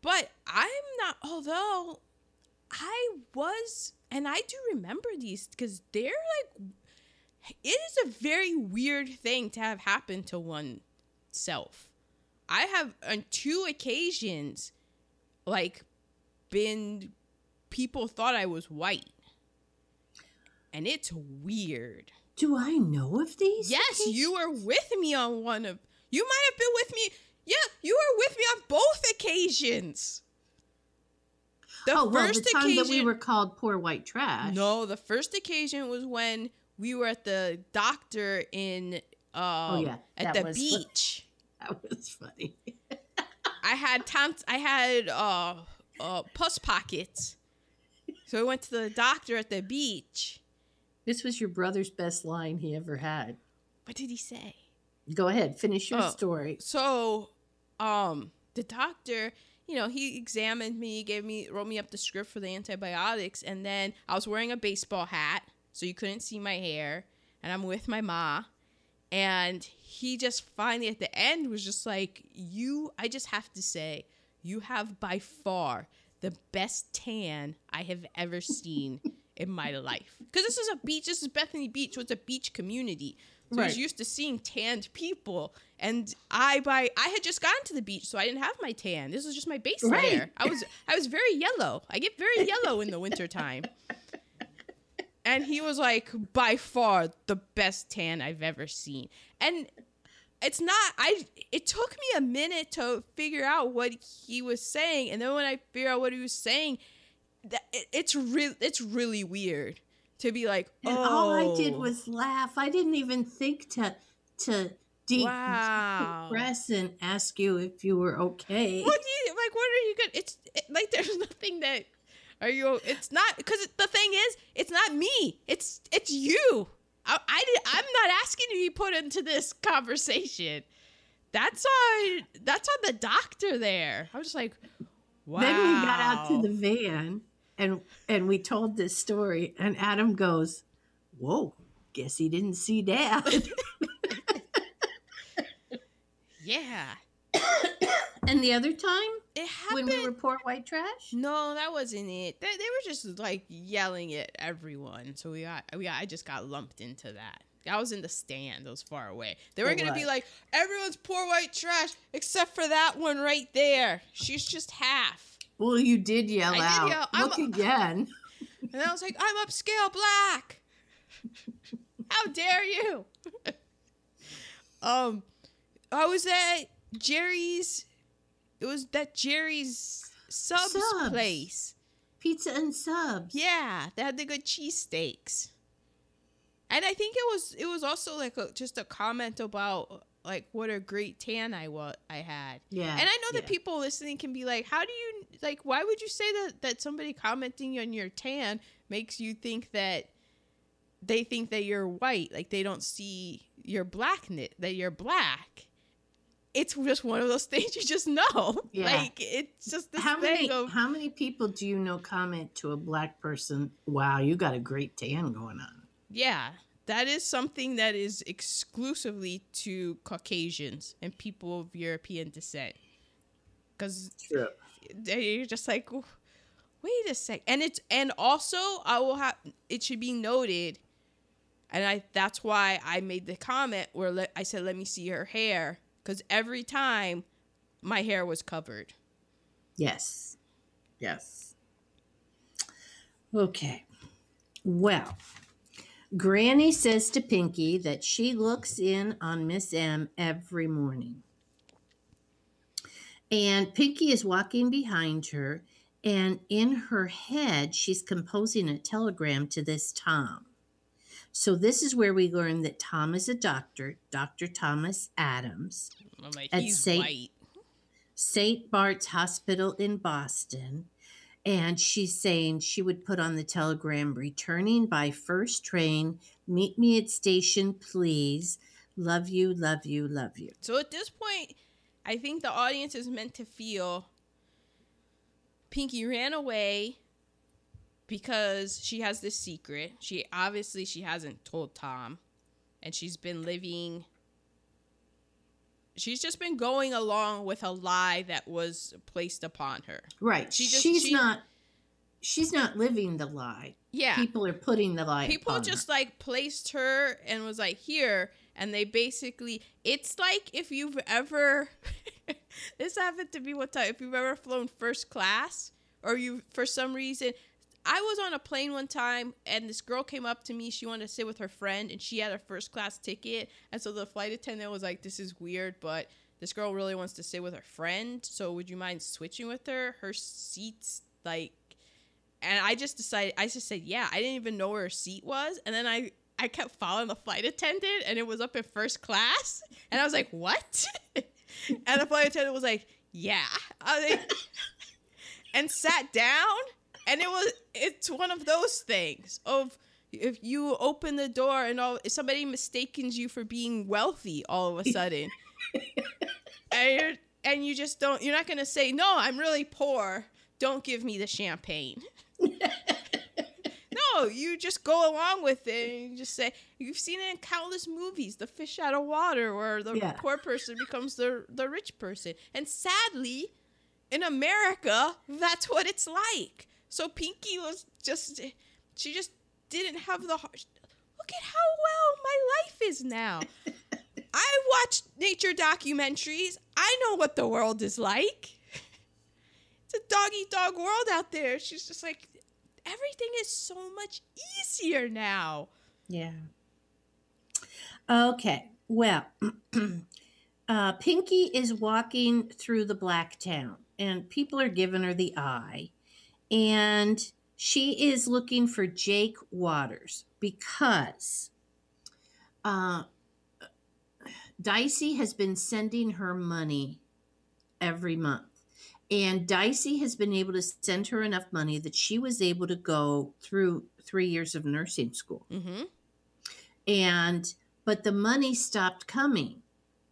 But I'm not, although I was, and I do remember these because they're like, it is a very weird thing to have happen to oneself. I have on two occasions, like, been, people thought I was white. And it's weird. Do I know of these? Yes, occasions? you were with me on one of. You might have been with me. Yeah, you were with me on both occasions. The oh well, the time that we were called poor white trash. No, the first occasion was when we were at the doctor in. Um, oh yeah, at the beach. <laughs> That was funny. <laughs> I had tom- I had uh, uh, pus pockets, so I went to the doctor at the beach. This was your brother's best line he ever had. What did he say? Go ahead, finish your oh, story. So, um, the doctor, you know, he examined me, gave me, wrote me up the script for the antibiotics, and then I was wearing a baseball hat, so you couldn't see my hair, and I'm with my ma, and he just finally at the end was just like, "You, I just have to say, you have by far the best tan I have ever seen." in my life because this is a beach this is bethany beach so it's a beach community so right. I was used to seeing tanned people, and I by I had just gotten to the beach, so I didn't have my tan. This was just my base right. layer. I was I was very yellow. I get very <laughs> yellow in the wintertime. And he was like, by far the best tan I've ever seen. And it's not I it took me a minute to figure out what he was saying, and then when I figure out what he was saying, that it, it's real it's really weird to be like, and oh. all I did oh. was laugh. I didn't even think to to deep wow. press and ask you if you were okay. What do you like? What are you good? It's it, like there's <laughs> nothing that are you. It's not because the thing is, it's not me. It's it's you. I, I I'm not asking you to be put into this conversation. That's on that's on the doctor there. I was just like, wow. Then we got out to the van and and we told this story and adam goes whoa guess he didn't see dad <laughs> yeah and the other time it happened when we were poor white trash no that wasn't it they, they were just like yelling at everyone so we got we got, i just got lumped into that I was in the stand. I was far away. They were oh, gonna be like, everyone's poor white trash except for that one right there. She's just half. Well, you did yell I out. Did yell, Look I'm, again. <laughs> And I was like, I'm upscale black. <laughs> How dare you? <laughs> um, I was at Jerry's. It was that Jerry's subs, subs. place. Pizza and subs. Yeah, they had the good cheesesteaks. And I think it was it was also like a, just a comment about like what a great tan I was I had. Yeah. And I know that yeah. people listening can be like, how do you like why would you say that that somebody commenting on your tan makes you think that they think that you're white, like they don't see your blackness, that you're black. It's just one of those <laughs> things you just know. Yeah. Like it's just this how thing many, of how many people do you know comment to a black person, "Wow, you got a great tan going on." Yeah, that is something that is exclusively to Caucasians and people of European descent. Because you're just like, wait a sec, and it's and also I will have it should be noted, and I that's why I made the comment where le- I said, let me see her hair, because every time my hair was covered. Yes, yes. Okay. Well, Granny says to Pinky that she looks in on Miss M every morning. And Pinky is walking behind her, and in her head, she's composing a telegram to this Tom. So, this is where we learn that Tom is a doctor, Dr. Thomas Adams, at St. St. Bart's Hospital in Boston and she's saying she would put on the telegram returning by first train meet me at station please love you love you love you so at this point i think the audience is meant to feel pinky ran away because she has this secret she obviously she hasn't told tom and she's been living she's just been going along with a lie that was placed upon her. Right. She just- she's she- not she's not living the lie. Yeah. People are putting the lie. people just her. like placed her and was like here and they basically it's like if you've ever <laughs> this happened to me one time. If you've ever flown first class or you for some reason i was on a plane one time and this girl came up to me. She wanted to sit with her friend and she had a first class ticket. And so the flight attendant was like this is weird but this girl really wants to sit with her friend. So would you mind switching with her? Her seats like and I just decided I just said yeah I didn't even know where her seat was. And then I I kept following the flight attendant and it was up in first class and I was like what? <laughs> And the flight attendant was like yeah. Like, <laughs> and sat down and it was it's one of those things of if you open the door and all somebody mistakes you for being wealthy all of a sudden <laughs> and you're, and you just don't you're not gonna say no i'm really poor. Don't give me the champagne no you just go along with it and you just say you've seen it in countless movies the fish out of water where the Yeah. poor person becomes the the rich person and sadly in america that's what it's like so pinky was just she just didn't have the heart look at how well my life is now <laughs> I watch nature documentaries. I know what the world is like. It's a dog eat dog world out there. She's just like, everything is so much easier now. Yeah. Okay. Well, <clears throat> uh, Pinky is walking through the black town, and people are giving her the eye. And she is looking for Jake Waters because uh, Dicey has been sending her money every month. And Dicey has been able to send her enough money that she was able to go through three years of nursing school. Mm-hmm. and but the money stopped coming.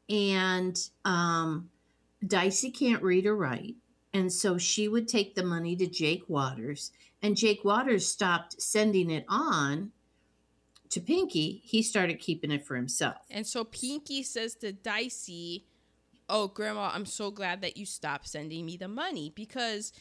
And um dicey can't read or write. And so she would take the money to jake waters. And jake waters stopped sending it on to pinky. He started keeping it for himself. And so Pinky says to Dicey, Oh, Grandma, I'm so glad that you stopped sending me the money because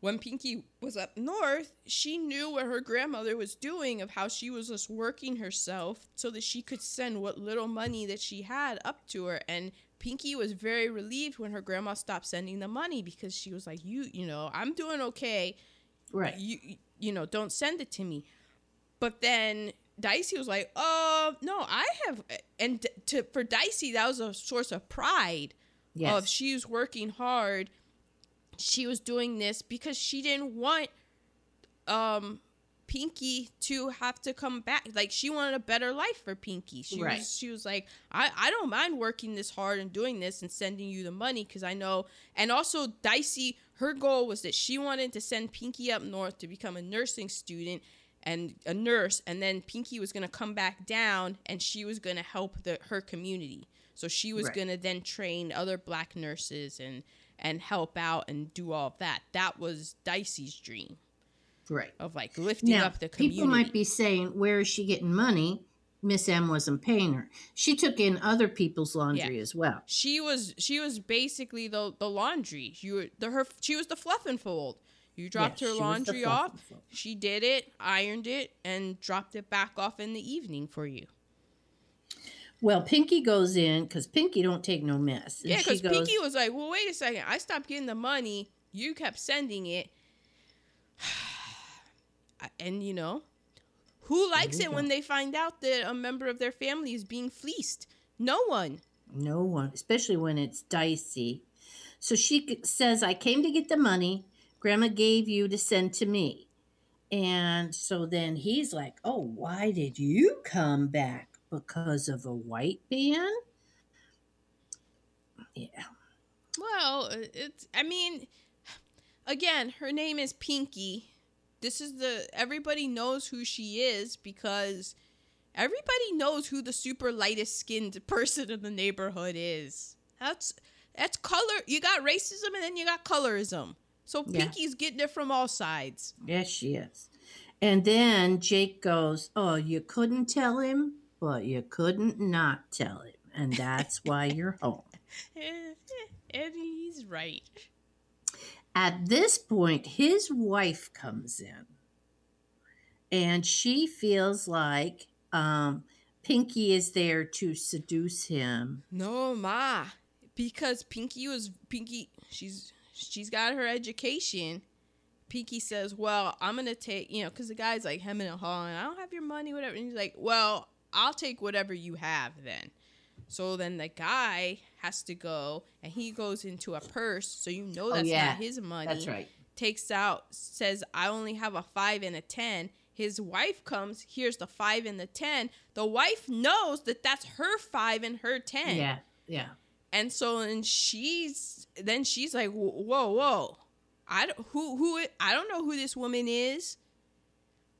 when Pinky was up north, she knew what her grandmother was doing of how she was just working herself so that she could send what little money that she had up to her. And Pinky was very relieved when her grandma stopped sending the money because she was like, You, you know, I'm doing okay. Right. You you know don't send it to me. But then dicey was like oh no i have and to for dicey that was a source of pride yes. of she was working hard. She was doing this because she didn't want um pinky to have to come back. Like she wanted a better life for pinky. She Right. was she was like i i don't mind working this hard and doing this and sending you the money because i know and also dicey her goal was that she wanted to send pinky up north to become a nursing student and a nurse and then pinky was going to come back down and she was going to help the her community so she was Right. going to then train other black nurses and and help out and do all of that. That was dicey's dream. Right. Of like lifting now up the community people might be saying where is she getting money? Miss m wasn't paying her. She took in other people's laundry as well. She was she was basically the the laundry. You were the her she was the fluff and fold. You dropped Yes, her she was the laundry off she did it ironed it and dropped it back off in the evening for you Well, Pinky goes in because Pinky don't take no mess. yeah because pinky was like well wait a second i stopped getting the money you kept sending it <sighs> and you know who likes it when they find out that a member of their family is being fleeced no one No one, especially when it's dicey. So she says, I came to get the money Grandma gave you to send to me. And so then he's like, Oh, why did you come back? Because of a white man? Yeah. Well, uh, it's. I mean, again, her name is Pinky. This is the. Everybody knows who she is because everybody knows who the super lightest skinned <laughs> person in the neighborhood is. That's that's color. You got racism and then you got colorism. So Yeah. Pinky's getting it from all sides. Yes, she is. And then Jake goes, Oh, you couldn't tell him, but you couldn't not tell him. and that's why you're home. <laughs> and he's right. At this point, his wife comes in and she feels like um, Pinky is there to seduce him. No, ma, because Pinky was Pinky. She's she's got her education. Pinky says, "Well, I'm gonna take you know," because the guy's like hemming and hawing. I don't have your money, whatever. And he's like, "Well, I'll take whatever you have then." So then the guy has to go, and he goes into a purse, so you know oh, that's oh, yeah. not his money. That's right. Takes out, says, "I only have a five and a 10. His wife comes, here's the five and the ten. The wife knows that that's her five and her ten. Yeah, yeah. And so and she's then she's like, whoa, whoa, I don't who who I don't know who this woman is.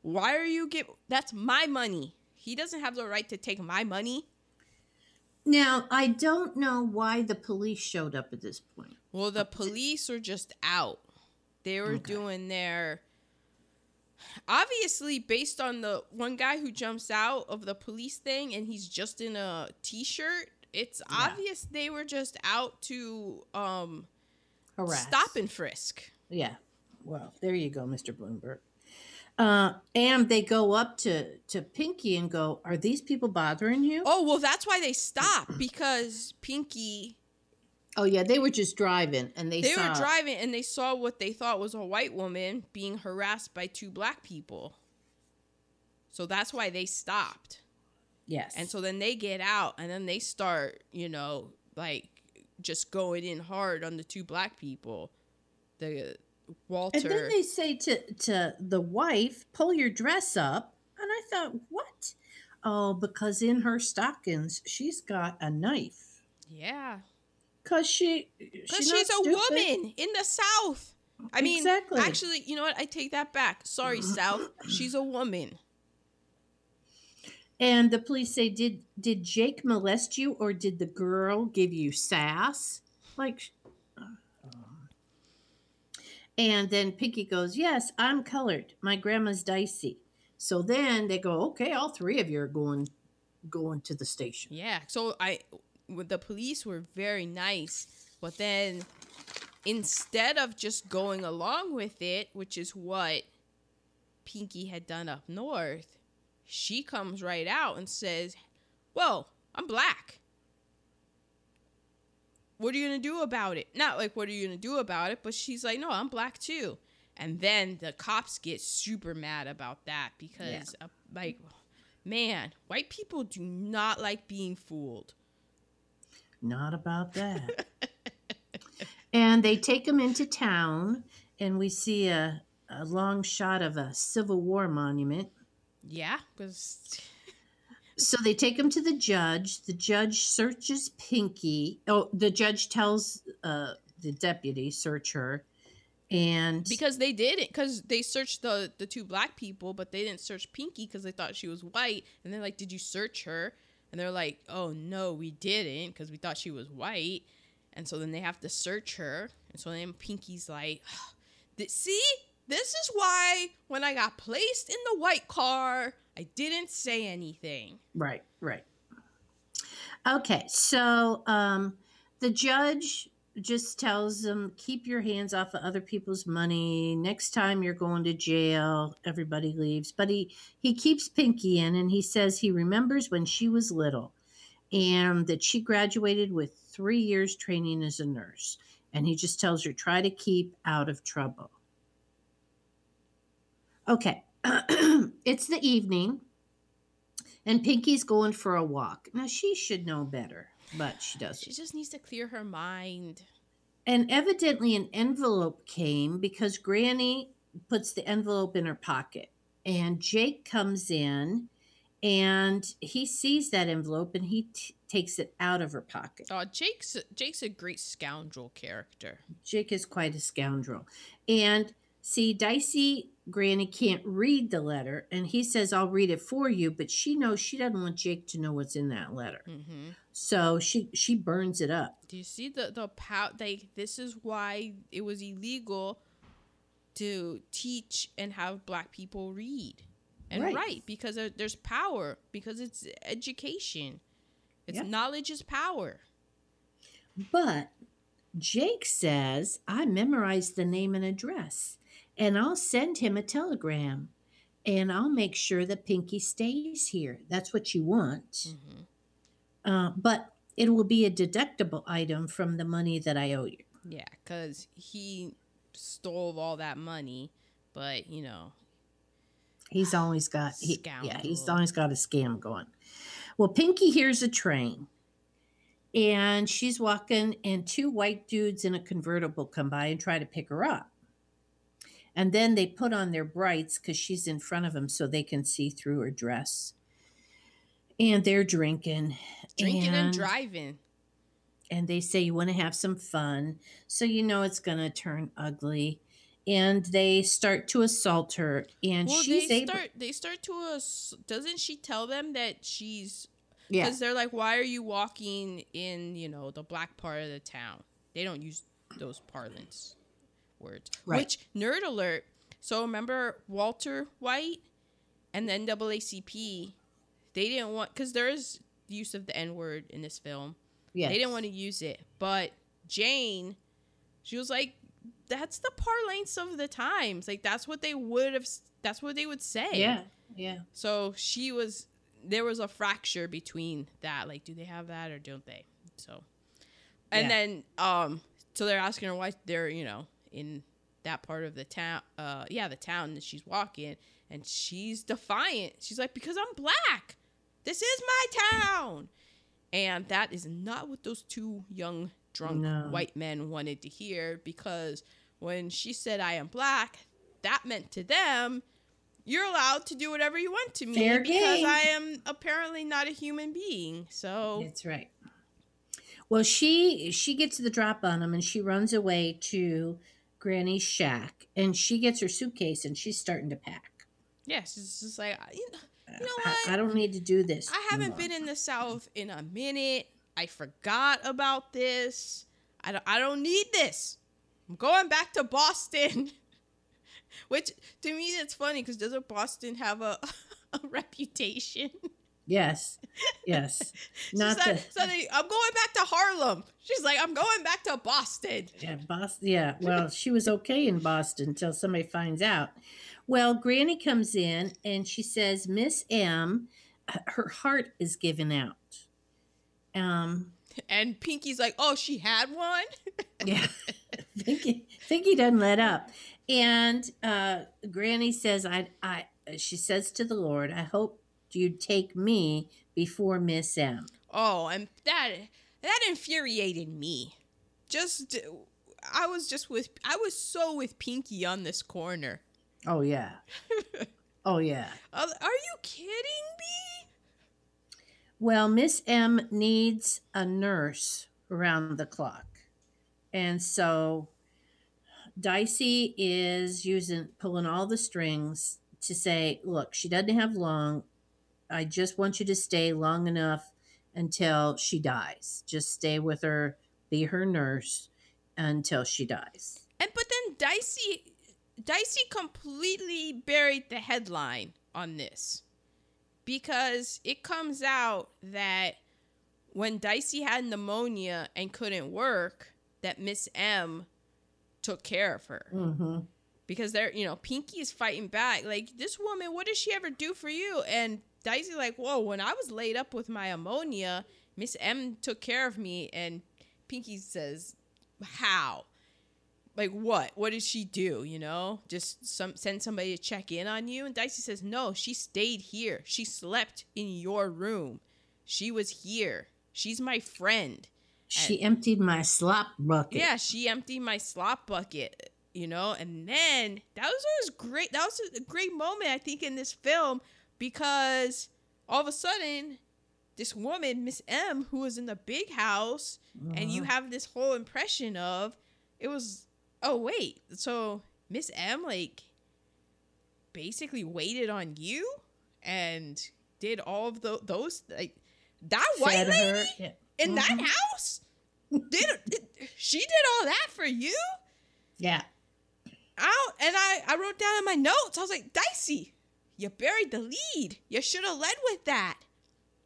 Why are you get? That's my money. He doesn't have the right to take my money. Now I don't know why the police showed up at this point. Well, the police are just out. They were okay. doing their obviously based on the one guy who jumps out of the police thing and he's just in a t-shirt it's yeah. obvious they were just out to um Harass. stop and frisk yeah well there you go mr bloomberg uh, and they go up to to Pinky and go, "Are these people bothering you?" Oh well, that's why they stop because Pinky Oh yeah, they were just driving and they they saw... were driving and they saw what they thought was a white woman being harassed by two black people. So that's why they stopped. Yes. And so then they get out and then they start, you know, like just going in hard on the two black people. The Walter And then they say to to the wife, "Pull your dress up." And I thought, "What?" Oh, because in her stockings she's got a knife. Yeah. Cause she, because she's a stupid. woman in the South. I mean, exactly. actually, you know what? I take that back. Sorry, <clears throat> South. She's a woman. And the police say, "Did did Jake molest you, or did the girl give you sass?" Like, and then Pinky goes, "Yes, I'm colored. My grandma's dicey." So then they go, "Okay, all three of you are going going to the station." Yeah. So I the police were very nice, but then instead of just going along with it, which is what Pinky had done up north, she comes right out and says, "Well, I'm black. What are you going to do about it?" Not like what are you going to do about it, but she's like, "No, I'm black too." And then the cops get super mad about that because yeah. uh, like man, white people do not like being fooled. Not about <laughs> that. and they take him into town, and we see a, a long shot of a Civil War monument. Yeah, because. So they take him to the judge. The judge searches Pinky. Oh, the judge tells uh, the deputy search her, and because they did it, because they searched the the two black people, but they didn't search Pinky because they thought she was white, and they're like, "Did you search her?" And they're like, oh no, we didn't because we thought she was white. And so then they have to search her. And so then Pinky's like, see, this is why when I got placed in the white car, I didn't say anything. Right, right. Okay, so um, the judge just tells them keep your hands off of other people's money next time you're going to jail everybody leaves but he he keeps pinky in and he says he remembers when she was little and that she graduated with three years training as a nurse and he just tells her try to keep out of trouble okay <clears throat> it's the evening and pinky's going for a walk now she should know better but she doesn't. She just needs to clear her mind. And evidently, an envelope came because Granny puts the envelope in her pocket. And Jake comes in and he sees that envelope and he t- takes it out of her pocket. Oh, Jake's Jake's a great scoundrel character. Jake is quite a scoundrel. And see, Dicey Granny can't read the letter, and he says, I'll read it for you, but she knows she doesn't want Jake to know what's in that letter. Mm-hmm. So she she burns it up. Do you see the the pow? Like this is why it was illegal to teach and have black people read and right. write because there's power because it's education. It's Yep. knowledge is power. But Jake says, I memorized the name and address, and I'll send him a telegram, and I'll make sure that Pinky stays here. That's what you want. hmm Uh, but it will be a deductible item from the money that I owe you. Yeah, because he stole all that money, but you know, He's always got he, yeah, he's always got a scam going. Well, Pinky hears a train. And she's walking, and two white dudes in a convertible come by and try to pick her up. And then they put on their brights because she's in front of them so they can see through her dress. And they're drinking. drinking and, and driving. and they say you want to have some fun so you know it's going to turn ugly and they start to assault her and Well, she's they able start. They start to us. Doesn't she tell them that she's? yeah Because they're like, why are you walking in? You know, the black part of the town. They don't use those parlance words. Right. Which nerd alert. So remember Walter White and the NAACP. They didn't want because there is use of the N word in this film. yeah They didn't want to use it, but Jane, she was like, "That's the parlance of the times. Like that's what they would have. That's what they would say." yeah yeah So she was. There was a fracture between that. Like, do they have that or don't they? So, and Yeah. then um, so they're asking her why they're you know in that part of the town. Uh, yeah, the town that she's walking, and she's defiant. She's like, because I'm black. This is my town. And that is not what those two young drunk No. white men wanted to hear because when she said I am black, that meant to them you're allowed to do whatever you want to me Fair because game. I am apparently not a human being. So that's right well she she gets the drop on him and she runs away to granny's shack and she gets her suitcase and she's starting to pack yes, it's just like you know, You know I- what? I, don't need to do this I haven't been in the South in a minute. I forgot about this. I don't, I don't need this. I'm going back to Boston. <laughs> Which to me it's funny because doesn't Boston have a, <laughs> a reputation? Yes yes <laughs> not like, the so they, I'm going back to Harlem. She's like, I'm going back to Boston. Yeah, Boston. Yeah, well, she was okay in Boston until somebody finds out. Well, Granny comes in and she says, "Miss M, her heart is giving out." Um, And Pinky's like, oh, she had one. <laughs> yeah, <laughs> Pinky, Thinky doesn't let up, and uh, Granny says, "I, I." She says to the Lord, "I hope you'd take me before Miss M." Oh, and that that infuriated me. Just I was just with I was so with Pinky on this corner. Oh yeah, <laughs> oh yeah. Are you kidding me? Well, Miss M needs a nurse around the clock. And so Dicey is using pulling all the strings to say, look, she doesn't have long. I just want you to stay long enough until she dies. Just stay with her, be her nurse until she dies. And but then Dicey Dicey completely buried the headline on this. Because it comes out that when Dicey had pneumonia and couldn't work, that Miss M took care of her. Mm-hmm. because they're you know Pinky's fighting back. Like this woman, what did she ever do for you? And Dicey like, whoa, when I was laid up with my ammonia, Miss M took care of me. And Pinky says, how? Like what? What did she do? You know, just some send somebody to check in on you. And Dicey says, no, she stayed here. She slept in your room. She was here. She's my friend. She emptied my slop bucket. Yeah, she emptied my slop bucket, you know, and then that was was great. That was a great moment, I think, in this film because all of a sudden, this woman, Miss M, who was in the big house, and you have this whole impression of it was. Oh wait, so Miss M like basically waited on you and did all of the, those like that white lady. Yeah. in that Mhm. house <laughs> did, did she did all that for you yeah. out and I, I wrote down in my notes i was like dicey you buried the lead you should have led with that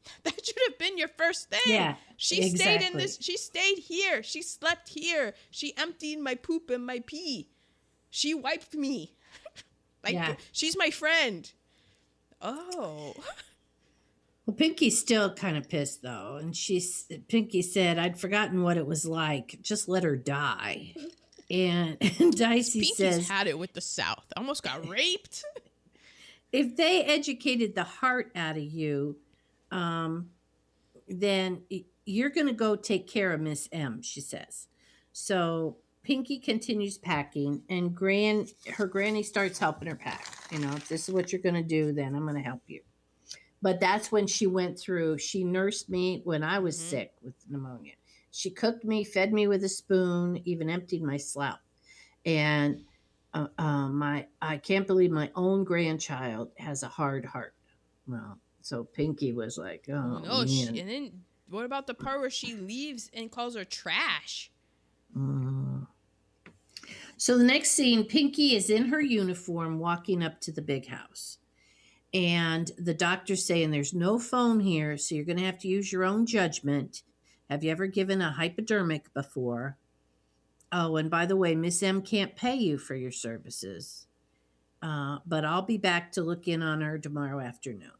<laughs> That should have been your first thing. Yeah, She stayed in this. She stayed here. She slept here. She emptied my poop and my pee. She wiped me. <laughs> like Yeah. she's my friend. Oh. <laughs> Well, Pinky's still kind of pissed though, and she's Pinky said, "I'd forgotten what it was like. Just let her die." And, and Dicey Pinky's says, had it with the South. Almost got raped. "If they educated the heart out of you, um, then you're going to go take care of Miss M." She says. So Pinky continues packing, and Gran her granny starts helping her pack. You know, if this is what you're going to do, then I'm going to help you. But that's when she went through. She nursed me when I was Mhm. sick with pneumonia. She cooked me, fed me with a spoon, even emptied my slough. And uh, uh, my I can't believe my own grandchild has a hard heart. Well, so Pinky was like, "Oh, Oh, she, man." and then what about the part where she leaves and calls her trash? Mm. So the next scene, Pinky is in her uniform walking up to the big house. And the doctor's saying there's no phone here, so you're going to have to use your own judgment. Have you ever given a hypodermic before? Oh, and by the way, Miss M can't pay you for your services. Uh, but I'll be back to look in on her tomorrow afternoon.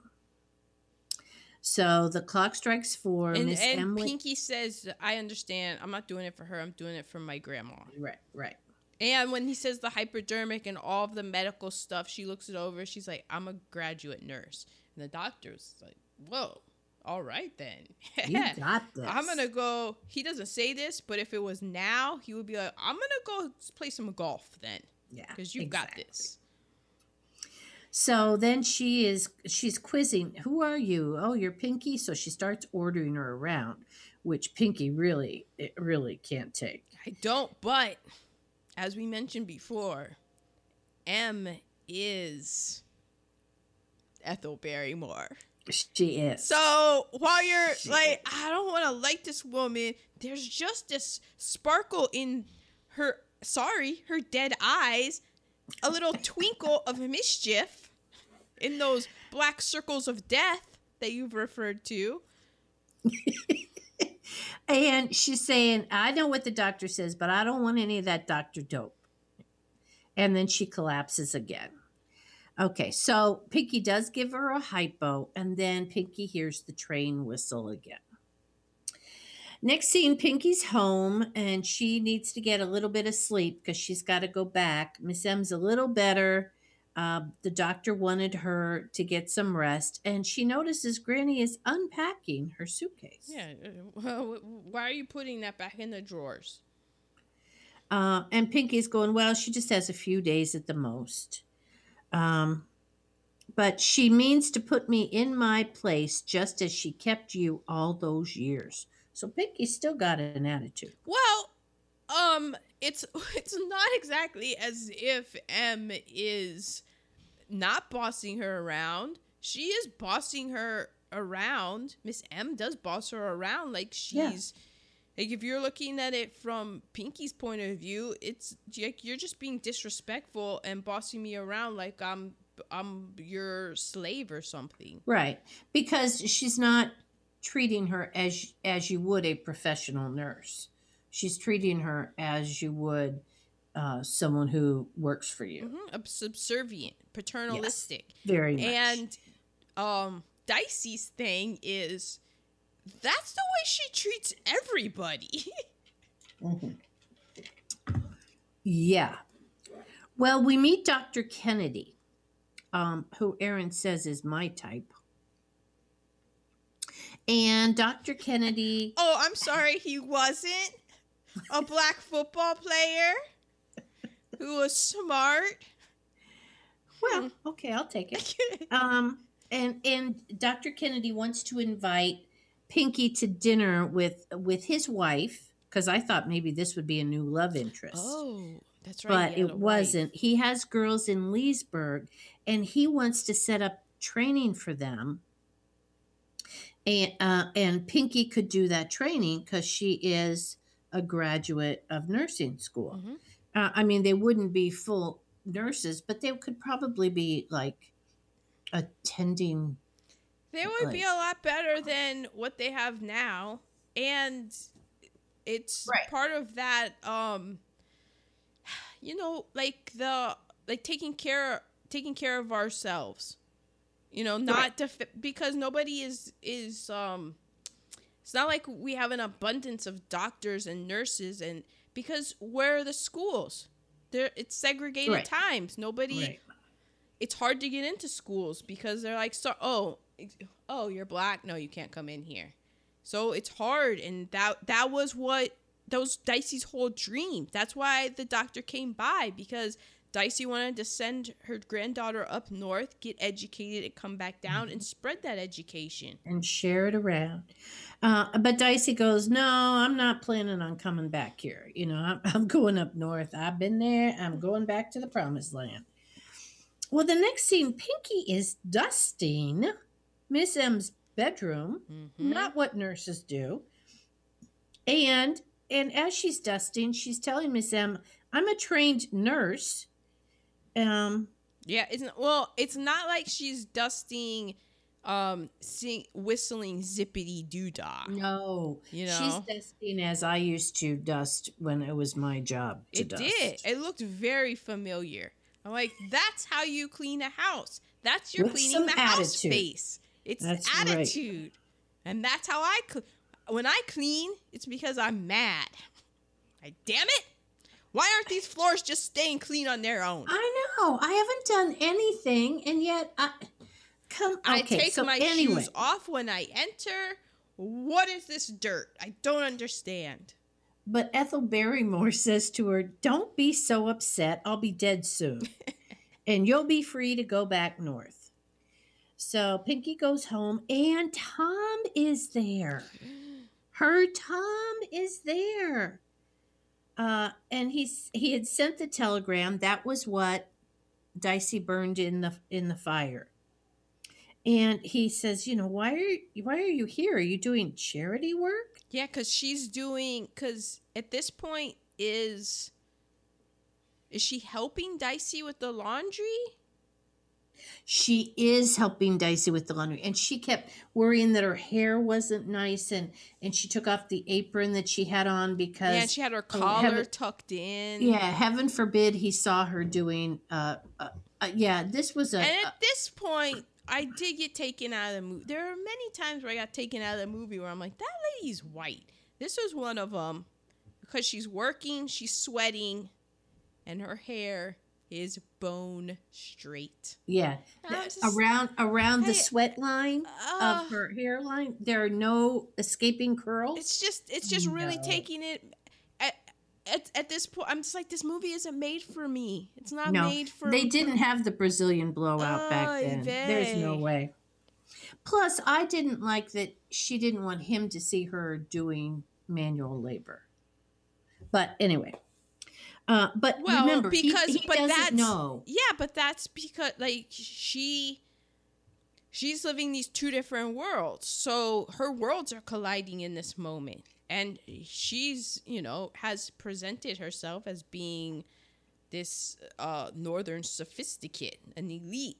So the clock strikes four. And, Miss and Emily. Pinky says, I understand. I'm not doing it for her. I'm doing it for my grandma. Right, right. And when he says the hypodermic and all of the medical stuff, she looks it over. She's like, I'm a graduate nurse. And the doctor's like, whoa, all right then. <laughs> You got this. I'm going to go. He doesn't say this, but if it was now, he would be like, I'm going to go play some golf then Yeah, because you've got this. So then she is she's quizzing, "Who are you? Oh, you're Pinky." So she starts ordering her around, which Pinky really it really can't take. I don't, but as we mentioned before, M is Ethel Barrymore. She is. So while you're She like, I don't want to like this woman, there's just this sparkle in her, sorry, her dead eyes, a little <laughs> twinkle of mischief in those black circles of death that you've referred to. <laughs> and she's saying, "I know what the doctor says, but I don't want any of that doctor dope." And then she collapses again. Okay, so Pinky does give her a hypo, and then Pinky hears the train whistle again. Next scene, Pinky's home, and she needs to get a little bit of sleep because she's got to go back. Miss M's a little better. Uh, the doctor wanted her to get some rest, and she notices Granny is unpacking her suitcase. Yeah. uh, Well, why are you putting that back in the drawers? Uh, and Pinky's going, well, she just has a few days at the most. Um, but she means to put me in my place just as she kept you all those years. So Pinky's still got an attitude. Well, um, it's <laughs> it's not exactly as if M is not bossing her around. She is bossing her around. Miss M does boss her around like Yeah. Like if you're looking at it from Pinky's point of view, it's like you're just being disrespectful and bossing me around like I'm I'm your slave or something. Right. Because she's not treating her as as you would a professional nurse. She's treating her as you would uh, someone who works for you. hmm Subservient, paternalistic. Very much. And um Dicey's thing is that's the way she treats everybody. Mhm. <laughs> Yeah. Well, we meet Dr. Kennedy, um, who Aaron says is my type. And Dr. Kennedy, oh, I'm sorry, he wasn't a black football player who was smart. well, okay, I'll take it. <laughs> Um, and and Dr. Kennedy wants to invite Pinky to dinner with with his wife because I thought maybe this would be a new love interest. oh, that's right. but it wasn't. He has girls in Leesburg, and he wants to set up training for them. And uh, and Pinky could do that training because she is a graduate of nursing school. Mhm. Uh, I mean, they wouldn't be full nurses, but they could probably be like attending They would be a lot better than what they have now. And it's Right. part of that um you know, like the like taking care taking care of ourselves. You know, not Right. def- because nobody is is um it's not like we have an abundance of doctors and nurses and because where are the schools? There it's segregated Right. times. Nobody right. it's hard to get into schools because they're like so oh ex- oh you're black no you can't come in here so it's hard and that that was what that was dicey's whole dream that's why the doctor came by because dicey wanted to send her granddaughter up north get educated and come back down and spread that education and share it around. Uh, but Dicey goes, No, I'm not planning on coming back here. You know, I'm, I'm going up north. I've been there. I'm going back to the promised land. Well, the next scene, Pinky is dusting Miss M's bedroom, Mhm. not what nurses do. And and as she's dusting, she's telling Miss M, "I'm a trained nurse. Um, yeah it's not, well it's not like she's dusting um sing, whistling zippity doo dah no, you know she's dusting as I used to dust when it was my job. To It dust. did. It looked very familiar. I'm like, that's how you clean a house. That's your With cleaning the house attitude. It's That's right. attitude. And that's how I cl- when I clean, it's because I'm mad. I damn it. Why aren't these floors just staying clean on their own? I know. I haven't done anything, and yet I come. Okay, I take so my anyway, shoes off when I enter. What is this dirt? I don't understand. but Ethel Barrymore says to her, "Don't be so upset. I'll be dead soon, <laughs> and you'll be free to go back north." So Pinky goes home, and Tom is there. <gasps> Her Tom is there. Uh, and he's he had sent the telegram. That was what Dicey burned in the in the fire. And he says, you know, why are you, why are you here? Are you doing charity work? Yeah, because she's doing. Because at this point, is is she helping Dicey with the laundry? She is helping Dicey with the laundry, and she kept worrying that her hair wasn't nice, and and she took off the apron that she had on because Yeah, she had her collar heaven- tucked in. yeah, heaven forbid he saw her doing. Uh, uh, uh yeah, this was a. And at this point, I did get taken out of the movie. There are many times where I got taken out of the movie where I'm like, that lady's white. This was one of them because she's working, she's sweating, and her hair is bone straight. yeah, And I was the- just- around around the Hey, sweat line Uh, of her hairline, there are no escaping curls. It's just, it's just really taking it. At, at, at this point, I'm just like, this movie isn't made for me. It's not No, made for. they didn't have the Brazilian blowout back Oy then. There's no way. Plus, I didn't like that she didn't want him to see her doing manual labor. But anyway, uh, but Well, remember, he- because- he, but doesn't that's- know. Yeah, but that's because like she she's living these two different worlds. So her worlds are colliding in this moment. And she's, you know, has presented herself as being this uh northern sophisticate, an elite.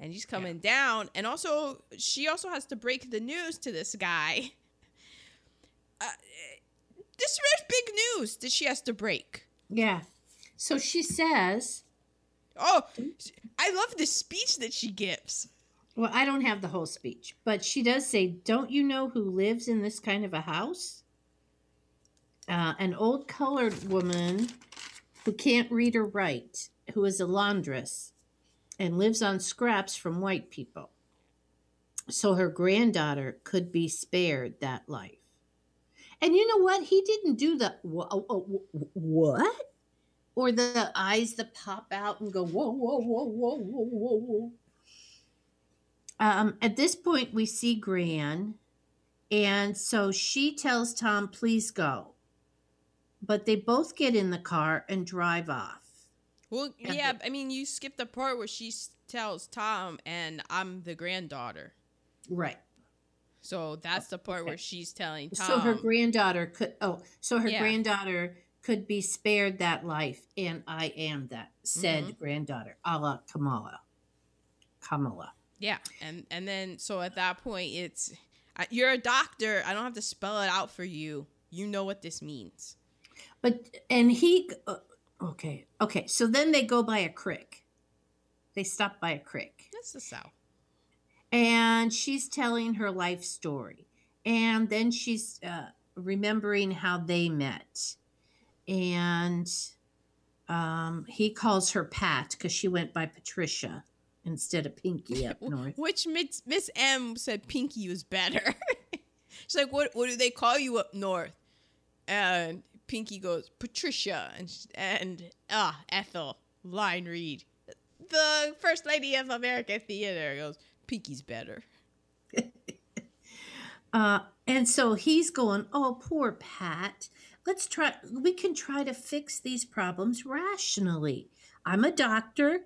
And he's coming down and also she also has to break the news to this guy. <laughs> Uh, this is big news that she has to break. Yeah. So she says, Oh, I love the speech that she gives. well, I don't have the whole speech, but she does say, Don't you know who lives in this kind of a house? Uh, an old colored woman who can't read or write, who is a laundress and lives on scraps from white people. So her granddaughter could be spared that life. And you know what? He didn't do the oh, oh, wh- what? Or the eyes that pop out and go whoa whoa whoa whoa whoa whoa whoa. Um, at this point, we see Gran, and so she tells Tom, "Please go." But they both get in the car and drive off. Well, Yeah, yeah, I mean, you skipped the part where she tells Tom, and I'm the granddaughter. Right. So that's the part where she's telling Tom. So her granddaughter could. Oh, so her Yeah. granddaughter could be spared that life, and I am that said Mhm. granddaughter, a la Kamala. Kamala. Yeah, and and then so at that point, it's you're a doctor. I don't have to spell it out for you. You know what this means. But and he uh, okay okay. So then they go by a creek. They stop by a creek, That's the South. And she's telling her life story, and then she's uh, remembering how they met, and um, he calls her Pat because she went by Patricia instead of Pinky up <laughs> north. Which Miss, Miss M said Pinky was better. <laughs> She's like, what What do they call you up north? And Pinky goes Patricia, and and ah Ethel line read. The first lady of American theater goes Pinky's better. <laughs> Uh, and so he's going, Oh, poor Pat. Let's try, we can try to fix these problems rationally. I'm a doctor,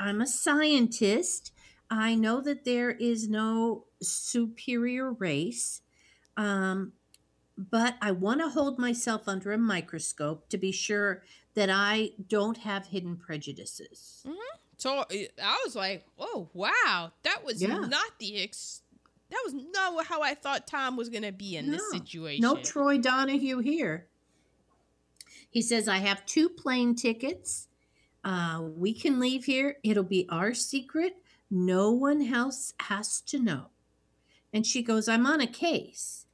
I'm a scientist. I know that there is no superior race, um, but I want to hold myself under a microscope to be sure that I don't have hidden prejudices. So uh, I was like, oh wow, that was Yeah. not the ex. That was not how I thought Tom was gonna be in this situation. No Troy Donahue here. He says, I have two plane tickets. Uh, we can leave here. It'll be our secret. No one else has to know. And she goes, I'm on a case,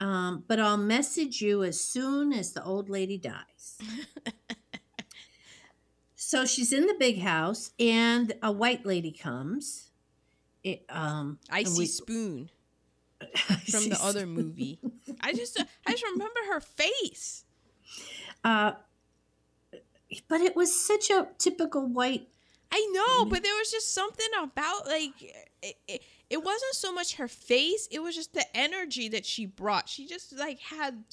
um, but I'll message you as soon as the old lady dies. <laughs> so she's in the big house, and a white lady comes. It, um, Icy we- Spoon <laughs> from the other movie. I just I just <laughs> remember her face. Uh, but it was such a typical white. I know, but there was just something about like it, it, it wasn't so much her face, it was just the energy that she brought. She just like had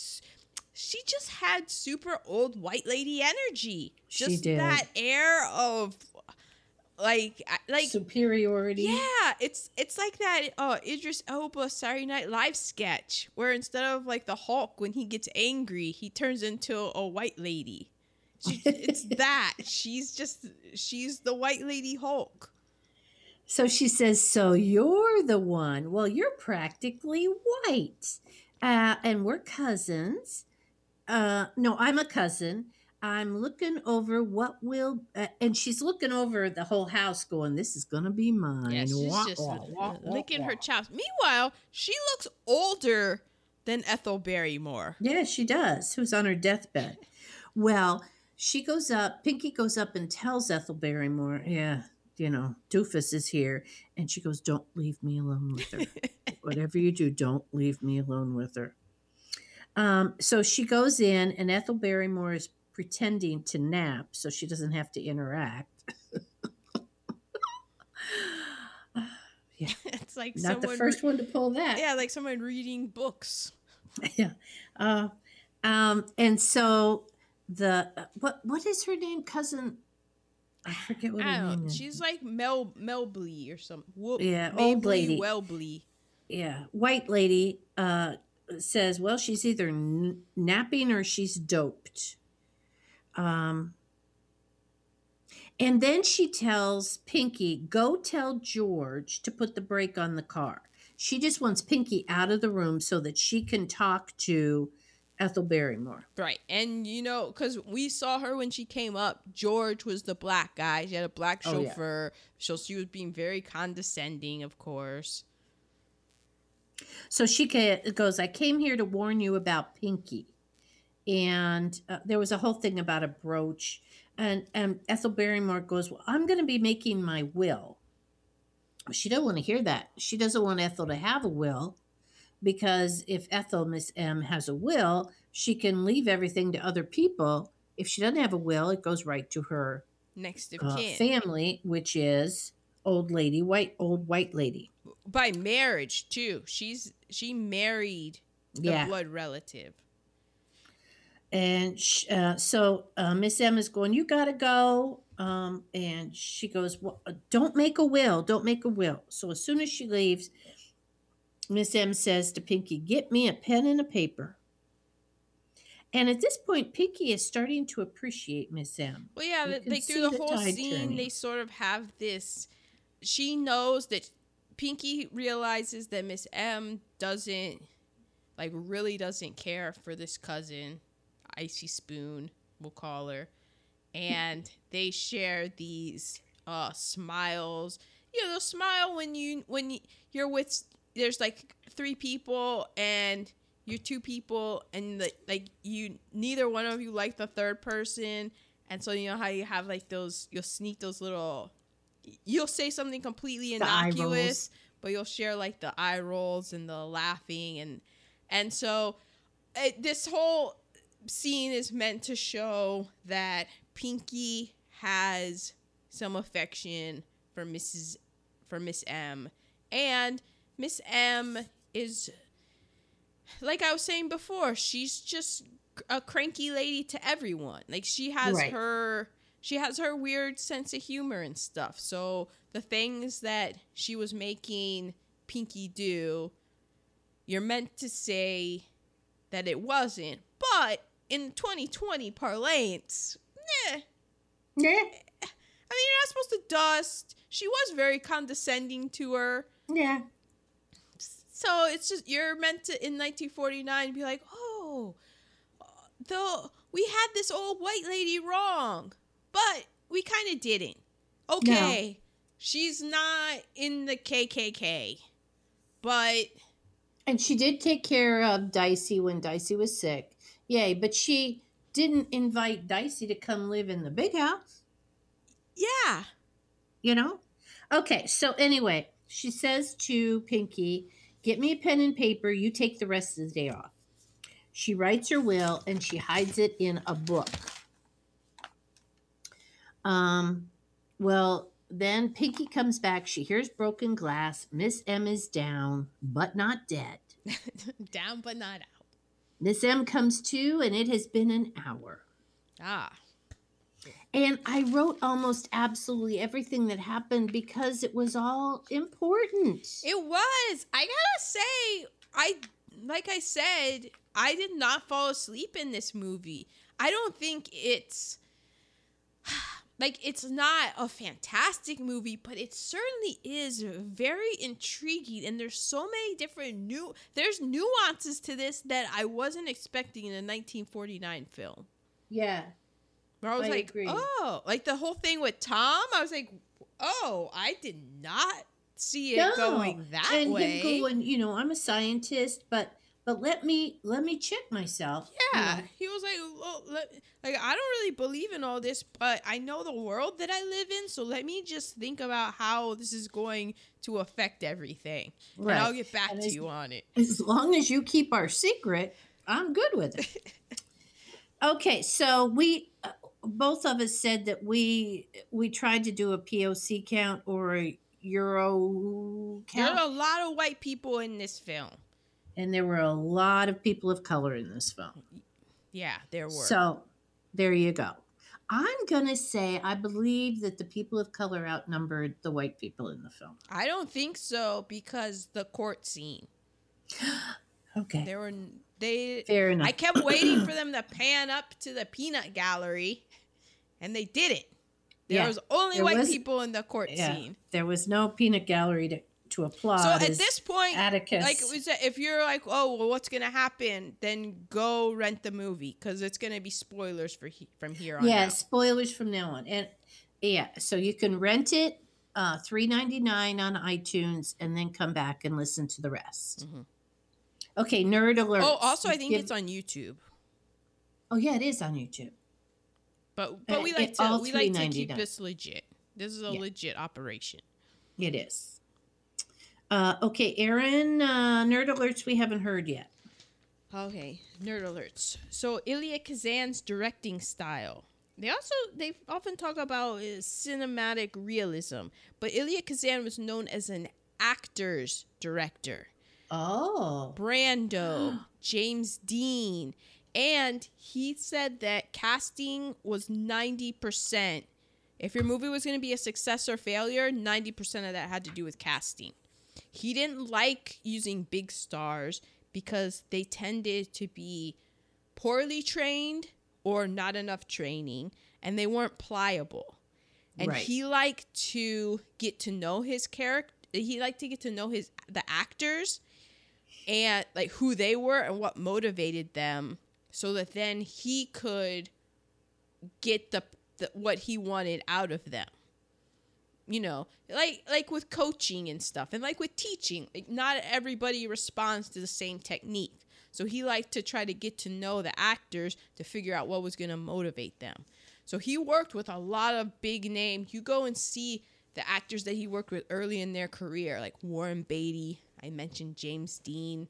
she just had super old white lady energy. She Just did. that air of like like superiority. yeah, it's it's like that uh Idris Elba Saturday Night Live sketch where instead of like the Hulk when he gets angry, he turns into a white lady. She, it's <laughs> that. She's just she's the white lady Hulk. So she says, "So you're the one? Well, you're practically white, uh, and we're cousins. Uh, no, I'm a cousin. I'm looking over what will, uh, and she's looking over the whole house, going, "This is gonna be mine." Yeah, she's Wah, just wah, wah, licking her chops. Meanwhile, she looks older than Ethel Barrymore. Yeah, she does. Who's on her deathbed? <laughs> Well, she goes up, Pinky goes up and tells Ethel Barrymore, yeah, you know, Doofus is here. And she goes, don't leave me alone with her. <laughs> Whatever you do, don't leave me alone with her. Um, so she goes in, and Ethel Barrymore is pretending to nap so she doesn't have to interact. <laughs> it's like Not the first one to pull that. Yeah, like someone reading books. <laughs> yeah. Uh, um, and so the what what is her name? Cousin, I forget what I her name know. is. She's like Mel Melbly or something. Whoop, Yeah, old lady. Welbly. yeah, white lady uh, says, well, she's either n- napping or she's doped. Um, and then she tells Pinky, go tell George to put the brake on the car. She just wants Pinky out of the room so that she can talk to Ethel Barrymore. Right. And you know, because we saw her when she came up, George was the black guy. She had a black Oh, yeah. chauffeur. So she was being very condescending, of course. So she goes, I came here to warn you about Pinky. And uh, there was a whole thing about a brooch. And, and Ethel Barrymore goes, Well, I'm going to be making my will. She doesn't want to hear that. She doesn't want Ethel to have a will because if Ethel, Miss M, has a will, she can leave everything to other people. If she doesn't have a will, it goes right to her Next of uh, kin. family, which is old lady, white, old white lady. By marriage too. She's she married the Yeah. blood relative. And sh- uh, so uh, Miss M is going, You got to go. Um, and she goes, well, Don't make a will. Don't make a will. So as soon as she leaves, Miss M says to Pinky, Get me a pen and a paper. And at this point, Pinky is starting to appreciate Miss M. Well, yeah, You th- like through the the whole scene, turning. they sort of have this. She knows that Pinky realizes that Miss M doesn't like really doesn't care for this cousin, Icy Spoon, we'll call her. And <laughs> they share these uh smiles. You know, they'll smile when you when you, you're with there's like three people and you're two people and the, like you neither one of you like the third person and so you know how you have like those you'll sneak those little you'll say something completely innocuous but you'll share like the eye rolls and the laughing and and so it, this whole scene is meant to show that Pinky has some affection for Mrs. for Miss M and Miss M is like I was saying before, she's just a cranky lady to everyone. Like she has Right. her she has her weird sense of humor and stuff. So the things that she was making Pinky do, you're meant to say that it wasn't. But in 2020 parlance, eh, Yeah. I mean, you're not supposed to dust. She was very condescending to her. Yeah. So it's just you're meant to in 1949 be like, oh, the we had this old white lady wrong, but we kind of didn't. Okay, she's not in the KKK, but And she did take care of Dicey when Dicey was sick. Yay, but she didn't invite Dicey to come live in the big house, yeah, you know? Okay, so anyway, she says to Pinky, Get me a pen and paper. You take the rest of the day off. She writes her will and she hides it in a book. Um, well, then Pinky comes back. She hears broken glass. Miss M is down, but not dead. <laughs> down but not out. Miss M comes to, and it has been an hour. Ah, And I wrote almost absolutely everything that happened because it was all important. it was. I gotta say, I like I said, I did not fall asleep in this movie. I don't think it's <sighs> like it's not a fantastic movie, but it certainly is very intriguing and there's so many different new there's nuances to this that I wasn't expecting in a 1949 film. Yeah. Where I was I like, agree. "Oh, like the whole thing with Tom, I was like, "Oh, I did not see it No. going that and way." him going, you know, I'm a scientist, but but let me let me check myself. you Yeah, know. he was like, well, let, like I don't really believe in all this, but I know the world that I live in, so let me just think about how this is going to affect everything, and I'll get back And to as- you on it. As long as you keep our secret, I'm good with it. <laughs> okay, so we uh, both of us said that we we tried to do a POC count or a Euro count. There are a lot of white people in this film. And there were a lot of people of color in this film. Yeah, there were. So there you go. I'm gonna say I believe that the people of color outnumbered the white people in the film. I don't think so because the court scene. <gasps> Okay, There were they. fair enough. I kept waiting for <clears throat> them to pan up to the peanut gallery, and they didn't. There Yeah, was only there white was- people in the court yeah, scene. there was no peanut gallery to to applaud. So at this point, Atticus, like we said, if you're like, oh, well, what's gonna happen? Then go rent the movie because it's gonna be spoilers for he- from here on. yeah, out. spoilers from now on, and yeah, so you can rent it uh, three ninety nine on iTunes, and then come back and listen to the rest. Mhm. Okay, nerd alert. Oh, also, I think it's on YouTube. Oh yeah, it is on YouTube. But but Uh, we like to we like to keep this legit. This is a Yeah. legit operation. It is. Uh, okay, Aaron, uh, nerd alerts we haven't heard yet. Okay, nerd alerts. So Elia Kazan's directing style. They also they often talk about uh, cinematic realism, but Elia Kazan was known as an actor's director. Oh, Brando, <gasps> James Dean, and he said that casting was 90%. If your movie was going to be a success or failure, 90% of that had to do with casting. He didn't like using big stars because they tended to be poorly trained or not enough training and they weren't pliable. And Right. he liked to get to know his character he liked to get to know his the actors and like who they were and what motivated them so that then he could get the, the what he wanted out of them you know like like with coaching and stuff and like with teaching like not everybody responds to the same technique. So he liked to try to get to know the actors to figure out what was going to motivate them. So he worked with a lot of big names you go and see the actors that he worked with early in their career like warren beatty i mentioned james dean.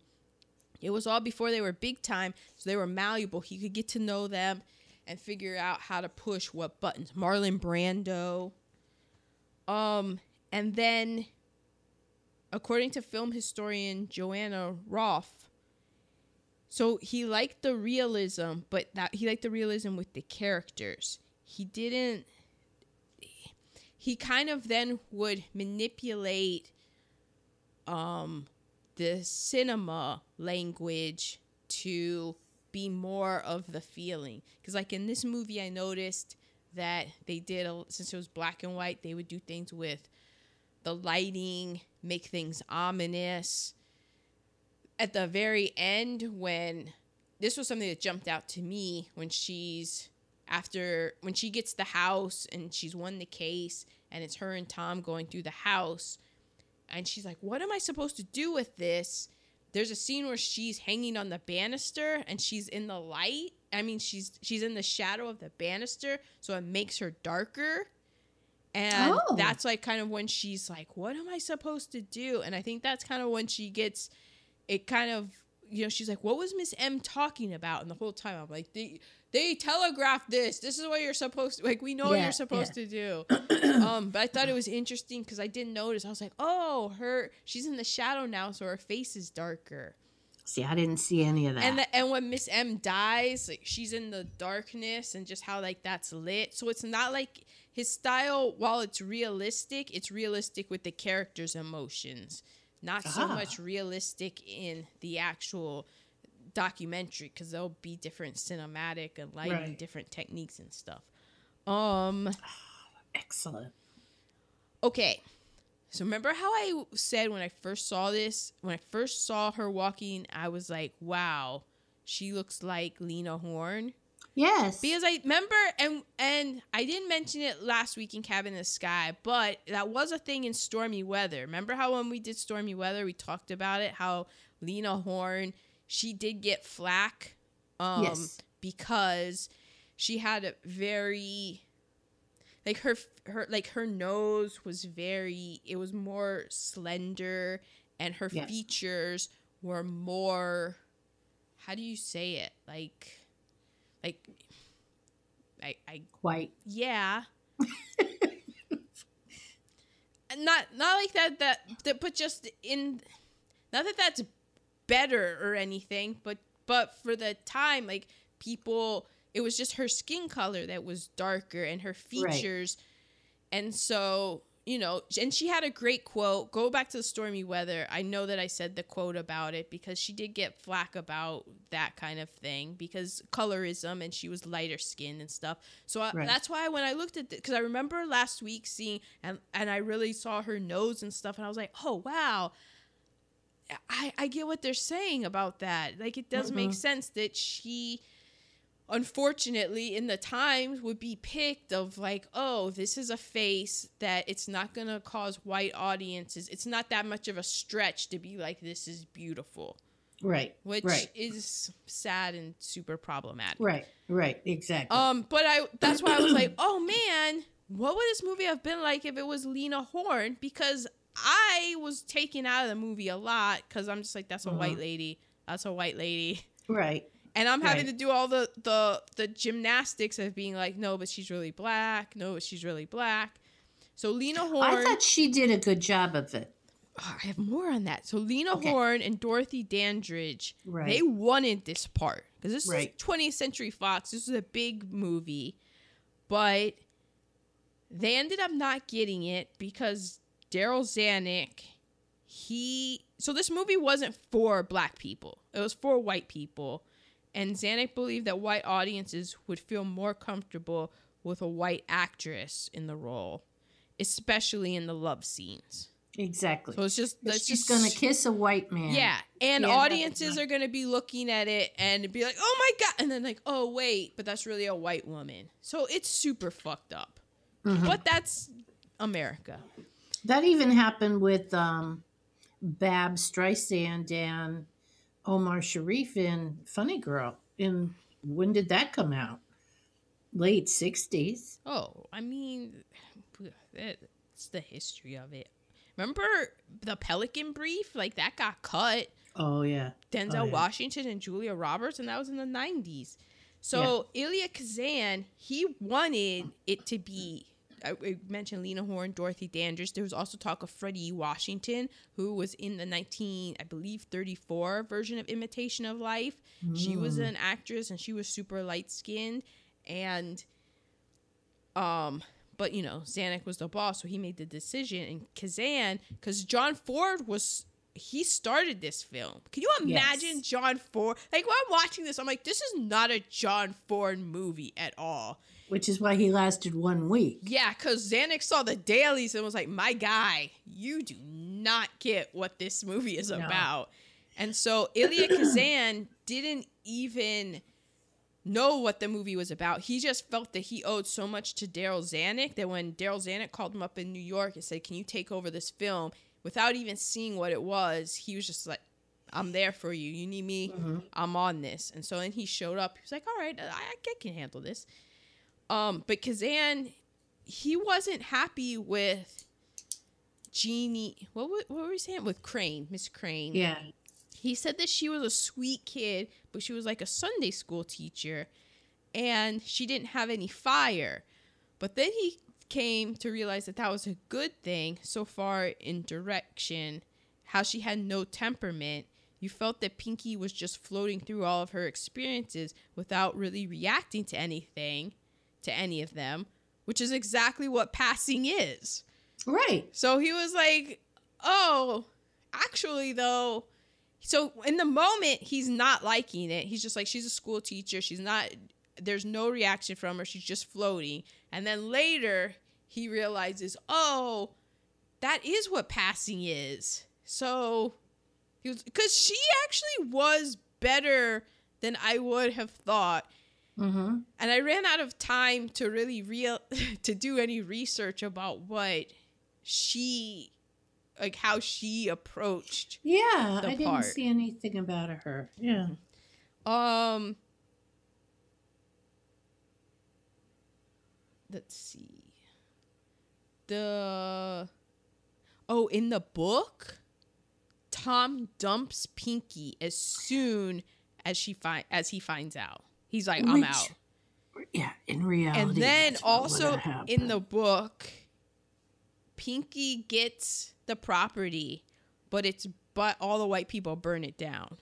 It was all before they were big time so they were malleable. He could get to know them and figure out how to push what buttons. Marlon brando um, and then, according to film historian Joanna Roth, so he liked the realism, but that he liked the realism with the characters. He didn't. He kind of then would manipulate, um, the cinema language to be more of the feeling. Because like in this movie, I noticed that they did a, since it was black and white they would do things with the lighting make things ominous. At the very end when this was something that jumped out to me when she's after when she gets the house and she's won the case and it's her and Tom going through the house and she's like what am I supposed to do with this? There's a scene where she's hanging on the banister and she's in the light I mean, she's she's in the shadow of the banister, so it makes her darker. And oh. that's like kind of when she's like, "What am I supposed to do?" And I think that's kind of when she gets it. Kind of, you know, she's like, "What was Miss M talking about?" And the whole time, I'm like, "They they telegraphed this. This is what you're supposed to like. We know yeah, what you're supposed yeah. to do." <clears throat> um, but I thought it was interesting because I didn't notice. I was like, "Oh, her she's in the shadow now, so her face is darker." See, I didn't see any of that. And the, and when Miss M dies, like she's in the darkness and just how like that's lit. So it's not like his style. While it's realistic, it's realistic with the character's emotions, not so ah. much realistic in the actual documentary because there'll be different cinematic and lighting, right. different techniques and stuff. Um, <sighs> excellent. Okay, so remember how I said when I first saw this, when I first saw her walking, I was like, "Wow, she looks like Lena Horne." Yes. Because I remember and and I didn't mention it last week in Cabin in the Sky, but that was a thing in Stormy Weather. Remember how when we did Stormy Weather, we talked about it how Lena Horne, she did get flack um yes. because she had a very like her her like her nose was very it was more slender and her yes. features were more how do you say it? Like like I I white. Yeah. <laughs> Not not like that, that that but just in not that that's better or anything but but for the time like people it was just her skin color that was darker and her features. Right. and so you know and she had a great quote go back to the stormy weather. I know that i said the quote about it because she did get flack about that kind of thing because colorism and she was lighter skinned and stuff. So I, that's why when i looked at it because i remember last week seeing and and i really saw her nose and stuff and i was like oh wow. I i get what they're saying about that. Like it does mm-hmm. make sense that she unfortunately in the times would be picked of like oh this is a face that it's not going to cause white audiences. It's not that much of a stretch to be like this is beautiful. Right which right. is sad and super problematic. Right right exactly. Um but i that's why i was like oh man what would this movie have been like if it was lena horne? Because i was taken out of the movie a lot because i'm just like that's a uh-huh. white lady. That's a white lady. Right and I'm having right. to do all the the the gymnastics of being like, no, but she's really black. No, but she's really black. So Lena Horne. I thought she did a good job of it. Oh, I have more on that. So Lena okay. Horne and Dorothy Dandridge, right. they wanted this part because this right. is 20th Century Fox. This is a big movie, but they ended up not getting it because Darryl Zanuck, he. So this movie wasn't for black people. It was for white people and Zanuck believed that white audiences would feel more comfortable with a white actress in the role, especially in the love scenes. Exactly. So it's just that's she's just gonna kiss a white man. Yeah, and Yeah, audiences are gonna be looking at it and be like, "Oh my god!" and then like, "Oh wait, but that's really a white woman." So it's super fucked up. Mhm. But that's America. That even happened with um, Bab Streisand and Omar Sharif in Funny Girl. In when did that come out? Late '60s. Oh, I mean, it's the history of it. Remember the Pelican Brief? Like that got cut. Oh yeah. Denzel Oh, yeah. Washington and Julia Roberts, and that was in the 90s. So Elia Kazan, he wanted it to be. I mentioned Lena Horne, Dorothy Dandridge. There was also talk of Fredi Washington, who was in the 19, I believe, 34 version of Imitation of Life. She was Mm. an actress, and she was super light skinned, and um, but you know, Zanuck was the boss, so he made the decision. And Kazan, because John Ford was he started this film. Can you imagine Yes. John Ford? Like when I'm watching this, I'm like, this is not a John Ford movie at all. Which is why he lasted one week. Yeah, because Zanuck saw the dailies and was like, my guy, you do not get what this movie is No. about. And so Elia <clears throat> Kazan didn't even know what the movie was about. He just felt that he owed so much to Darryl Zanuck that when Darryl Zanuck called him up in New York and said, Can you take over this film? Without even seeing what it was, he was just like, I'm there for you. You need me. Mhm. I'm on this. And so then he showed up. He was like, All right, I, I can handle this. Um, but Kazan, he wasn't happy with Jeannie. What, wa- what were we saying? With Crain, Miss Crain. Yeah. He said that she was a sweet kid, but she was like a Sunday school teacher and she didn't have any fire. But then he came to realize that that was a good thing so far in direction, how she had no temperament. You felt that Pinky was just floating through all of her experiences without really reacting to anything, to any of them, which is exactly what passing is. Right. So he was like, "Oh, actually though." So in the moment, he's not liking it. He's just like, "She's a school teacher. She's not. There's no reaction from her. She's just floating." And then later, he realizes, "Oh, that is what passing is." So he was because she actually was better than I would have thought Mm-hmm. and I ran out of time to really real <laughs> to do any research about what she like how she approached Yeah, The I didn't part. see anything about her. Yeah. um let's see the oh in the book Tom dumps Pinky as soon as she find as he finds out he's like I'm Which- out Yeah, in reality. and then also in the book pinky gets the property but it's but all the white people burn it down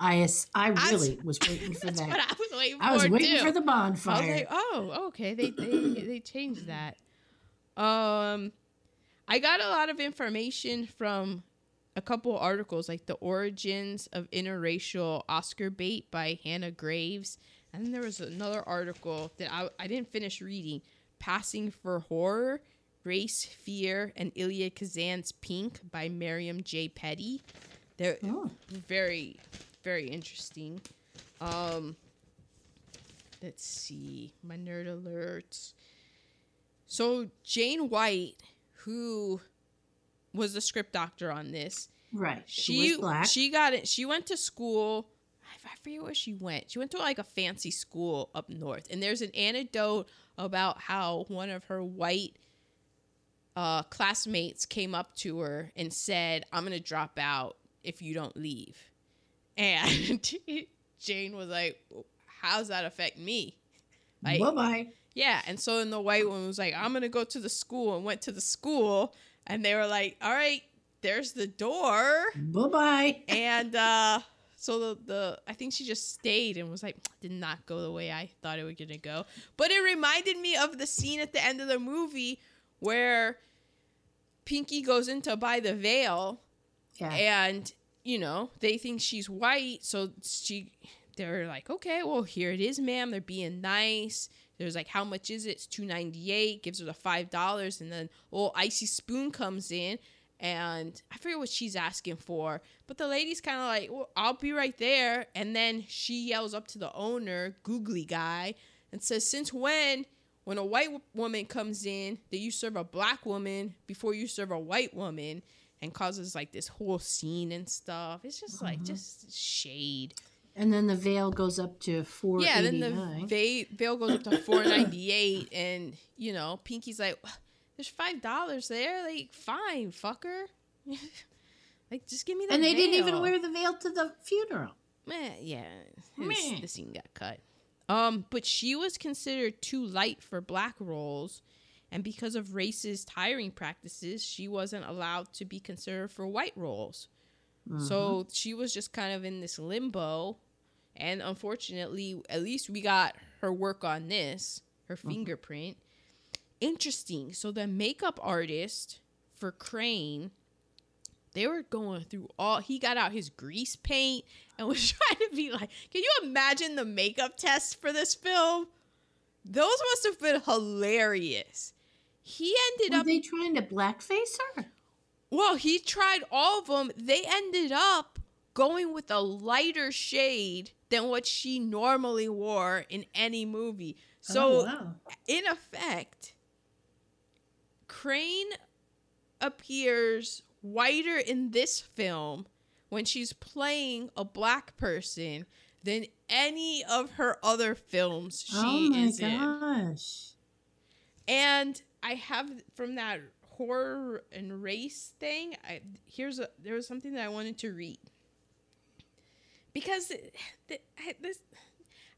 I, I was- really was waiting for <laughs> that. i was waiting for I was waiting too. for the I was bonfire. like oh okay they they, they changed that um i got a lot of information from a couple articles like the origins of interracial oscar bait by hannah graves and then there was another article that i, I didn't finish reading. Passing for horror race fear and Elia Kazan's pink by miriam j. Petty. They're Oh. very very interesting. Um let's see. My nerd alerts. So jane white who was the script doctor on this right. she she got it she went to school I- forget where she went. She went to like a fancy school up north, and there's an anecdote about how one of her white uh, classmates came up to her and said, "I'm gonna drop out if you don't leave," and <laughs> Jane was like, "How's that affect me?" Like, bye bye. yeah, and so then the white one was like, "I'm gonna go to the school," and went to the school, and they were like, "All right, there's the door," Bye bye. and uh, so the the I think she just stayed and was like, "Did not go the way I thought it was gonna go," but it reminded me of the scene at the end of the movie where Pinky goes in to buy the veil Yeah. and you know they think she's white. So she they're like okay well here it is ma'am. They're being nice. There's like how much is it? It's 298 gives her the five dollars. And then old icy spoon comes in and I forget what she's asking for, but the lady's kind of like, well, I'll be right there. And then she yells up to the owner, googly guy, and says, Since when, when a white woman comes in, that you serve a black woman before you serve a white woman? And causes like this whole scene and stuff. It's just like, mm-hmm. just shade. And then the veil goes up to four. Yeah, then the veil, veil goes up to four ninety eight, and you know, Pinky's like, "There's five dollars there. Like, fine, fucker. <laughs> like, just give me that." And they veil. didn't even wear the veil to the funeral. Meh, yeah, Meh. the scene got cut. Um, but she was considered too light for black roles, and because of racist hiring practices, she wasn't allowed to be considered for white roles. So she was just kind of in this limbo. And unfortunately, at least we got her work on this, her fingerprint. Interesting. So the makeup artist for Crain, they were going through all he got out his grease paint and <laughs> was trying to be like, can you imagine the makeup test for this film? Those must have been hilarious. He ended Were up they trying to blackface her? well, he tried all of them. They ended up going with a lighter shade than what she normally wore in any movie. So, oh, wow. in effect, Crain appears whiter in this film when she's playing a black person than any of her other films she oh my is in. gosh. And I have from that horror and race thing. I here's a there was something that I wanted to read because I, this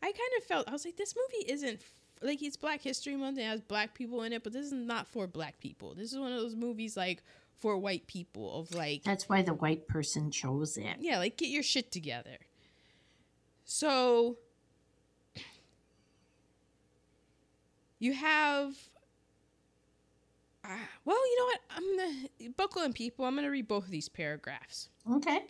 I kind of felt I was like this movie isn't like it's Black History Month and it has black people in it, but this is not for black people. This is one of those movies like for white people of like That's why the white person chose it. yeah, like get your shit together. So you have uh, well, you know what? I'm gonna buckle in people. I'm gonna read both of these paragraphs. Okay.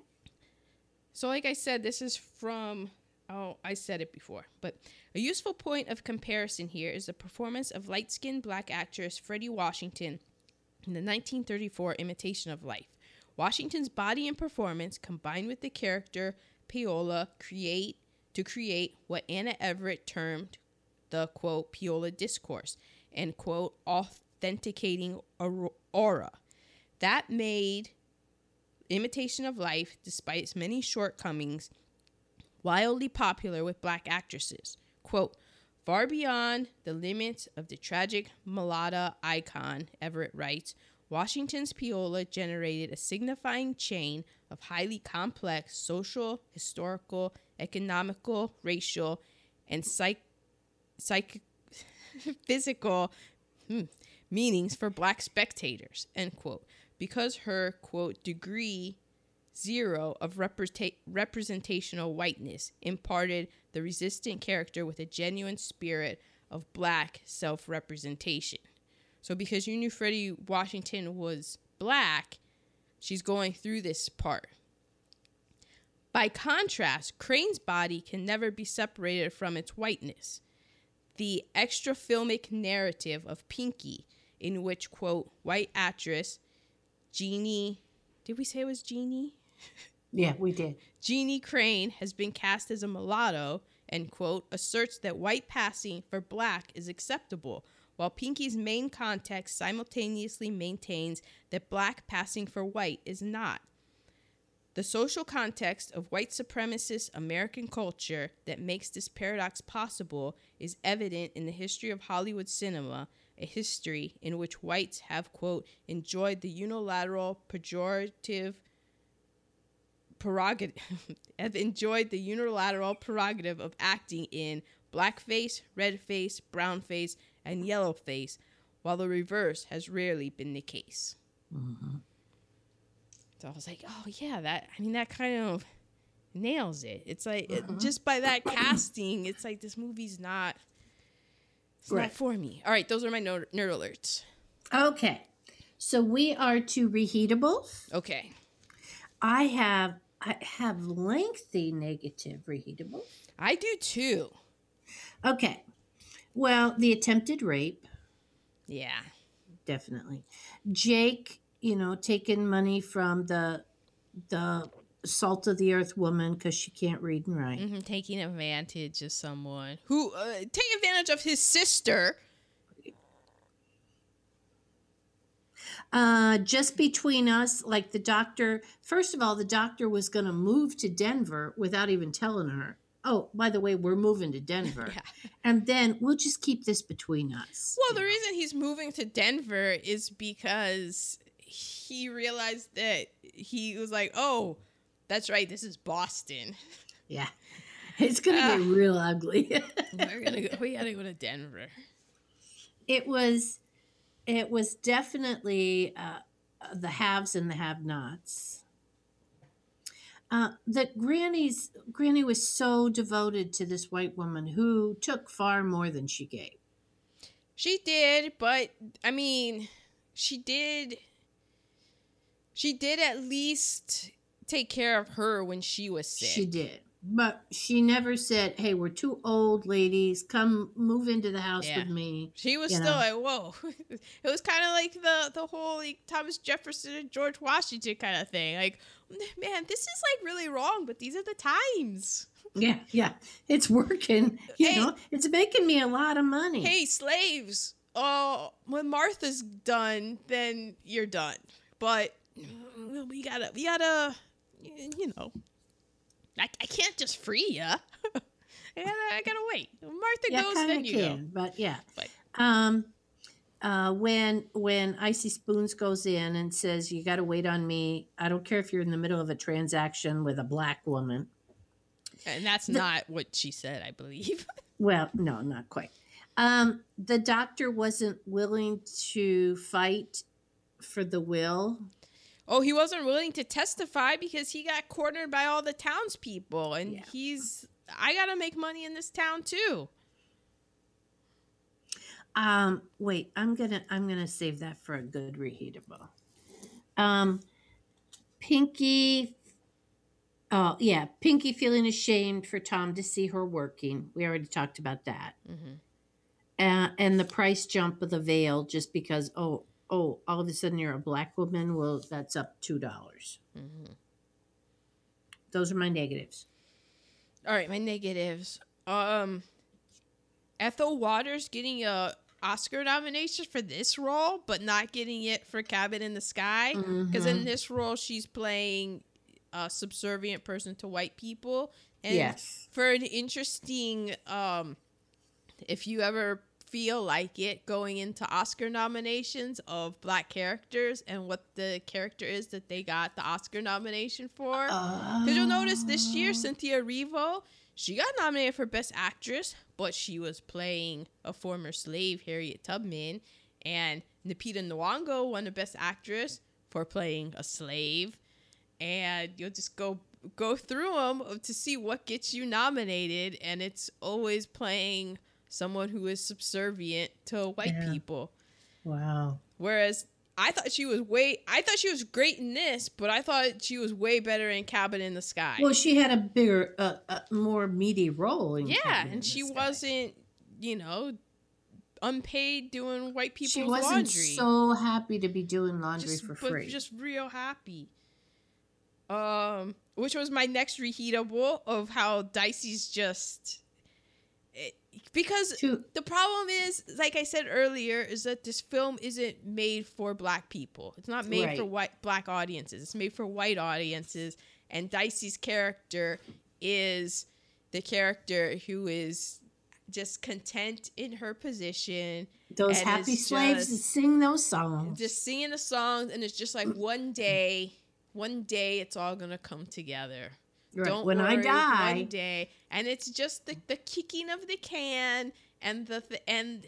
So, like I said, this is from, oh, I said it before, but a useful point of comparison here is the performance of light skinned black actress Fredi Washington in the 1934 Imitation of Life. Washington's body and performance combined with the character Peola create to create what Anna Everett termed the quote Peola discourse and quote authenticating aura. That made Imitation of Life, despite its many shortcomings, wildly popular with black actresses. Quote, Far beyond the limits of the tragic mulatta icon, Everett writes, Washington's Peola generated a signifying chain of highly complex social, historical, economical, racial, and psych, psych <laughs> physical hmm, meanings for black spectators, end quote. Because her, quote, degree zero of representa- representational whiteness imparted the resistant character with a genuine spirit of black self representation. So, because you knew Fredi Washington was black, she's going through this part. By contrast, Crain's body can never be separated from its whiteness. The extra filmic narrative of Pinky, in which, quote, white actress Jeannie, did we say it was Jeannie? Yeah, we did. Jeannie Crain has been cast as a mulatto, and, quote, asserts that white passing for black is acceptable, while Pinky's main context simultaneously maintains that black passing for white is not. The social context of white supremacist American culture that makes this paradox possible is evident in the history of Hollywood cinema, a history in which whites have, quote, enjoyed the unilateral pejorative prerogative <laughs> have enjoyed the unilateral prerogative of acting in blackface, redface, brownface, and yellowface, while the reverse has rarely been the case. Mm-hmm. So I was like, oh yeah, that I mean that kind of nails it. It's like it, mm-hmm. just by that casting, it's like this movie's not it's not Right. for me. All right, those are my nerd, nerd alerts. Okay. So we are to reheatables. Okay. I have I have lengthy negative reheatables. I do too. Okay. Well, the attempted rape, Yeah. definitely. Jake you know, taking money from the the salt of the earth woman because she can't read and write. Mhm, taking advantage of someone who uh, take advantage of his sister. Uh, just between us, like the doctor. First of all, the doctor was going to move to Denver without even telling her. Oh, by the way, we're moving to Denver, <laughs> Yeah. and then we'll just keep this between us. Well, the reason he's moving to Denver is because he realized that he was like, "Oh, that's right. This is Boston. <laughs> yeah, it's going to Ah. get real ugly. <laughs> We're gonna go. We gotta go to Denver." it was it was definitely uh, uh, the haves and the have-nots uh, that granny's granny was so devoted to this white woman who took far more than she gave She did, but I mean, she did. She did at least take care of her when she was sick. she did but she never said hey we're two old ladies come move into the house Yeah. with me She was you still know. like, whoa. <laughs> it was kind of like the the whole like Thomas Jefferson and George Washington kind of thing. Like, man, this is like really wrong, but these are the times. yeah yeah it's working <laughs> you Hey. know it's making me a lot of money Hey, slaves. Oh, when Martha's done, then you're done. But we gotta, we gotta, you know, I, I can't just free you. I gotta, I gotta wait. Martha yeah, goes, then you can, go. but yeah. But- um, uh, when when Icy Spoons goes in and says, "You got to wait on me," I don't care if you're in the middle of a transaction with a black woman. And that's The- not what she said, I believe. <laughs> Well, no, not quite. Um, the doctor wasn't willing to fight for the will. Oh, he wasn't willing to testify because he got cornered by all the townspeople, and Yeah. he's. I gotta make money in this town too. Um, wait, I'm gonna I'm gonna save that for a good reheatable. Um, Pinky. Oh yeah, Pinky feeling ashamed for Tom to see her working. We already talked about that. Mm-hmm. Uh, and the price jump of the veil just because oh oh all of a sudden you're a black woman. Well, that's up two dollars. Mm-hmm. Those are my negatives. All right, my negatives. Um, Ethel Waters getting a Oscar nomination for this role, but not getting it for Cabin in the Sky. Because in Mhm. this role, she's playing a subservient person to white people. And yes, for an interesting, um, if you ever feel like it, going into Oscar nominations of black characters and what the character is that they got the Oscar nomination for. Because you'll notice this year, Oh. Cynthia Erivo, she got nominated for Best Actress, but she was playing a former slave, Harriet Tubman. And Lupita Nyong'o won the Best Actress for playing a slave. And you'll just go go through them to see what gets you nominated, and it's always playing someone who is subservient to white Yeah. people. wow. Whereas I thought she was way I thought she was great in this, but I thought she was way better in Cabin in the Sky. Well, she had a bigger, uh, uh, more meaty role in yeah, Cabin and the she wasn't, you know, unpaid doing white people's She wasn't laundry. so happy to be doing laundry just, for free. just real happy. Um, which was my next reheatable of how Dicey's just it, because Too- the problem is, like I said earlier, is that this film isn't made for black people. It's not made for white black audiences. It's made for white audiences. And Dicey's character is the character who is just content in her position, those happy slaves just- sing those songs. just singing the songs, and it's just like one day, one day it's all gonna come together. Right. Don't when I worry, die, one day, and it's just the, the kicking of the can and the th- and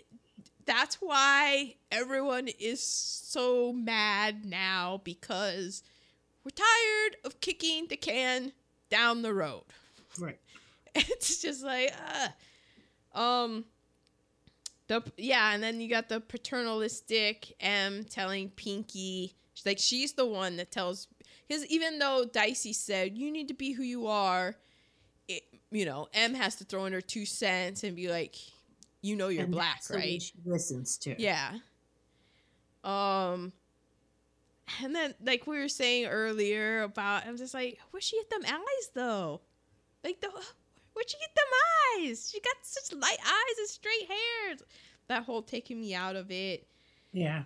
that's why everyone is so mad now because we're tired of kicking the can down the road. right. <laughs> It's just like, uh, um, the yeah, and then you got the paternalistic M telling Pinky, like she's the one that tells because even though Dicey said you need to be who you are, it you know M has to throw in her two cents and be like, you know you're And black, that's the one right? She listens to. Yeah. Um and then like we were saying earlier about I'm just like, where'd she get them eyes though? Like the <laughs> where'd she get them eyes? She got such light eyes and straight hair. That whole taking me out of it. Yeah.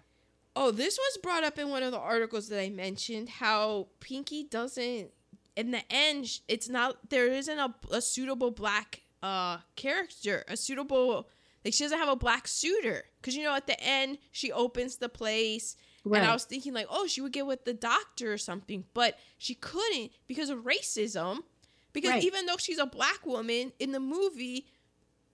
Oh, this was brought up in one of the articles that I mentioned how Pinky doesn't in the end it's not there isn't a, a suitable black uh character, a suitable like she doesn't have a black suitor cuz you know at the end she opens the place Right. and I was thinking like, oh, she would get with the doctor or something, but she couldn't because of racism. Because Right. even though she's a black woman in the movie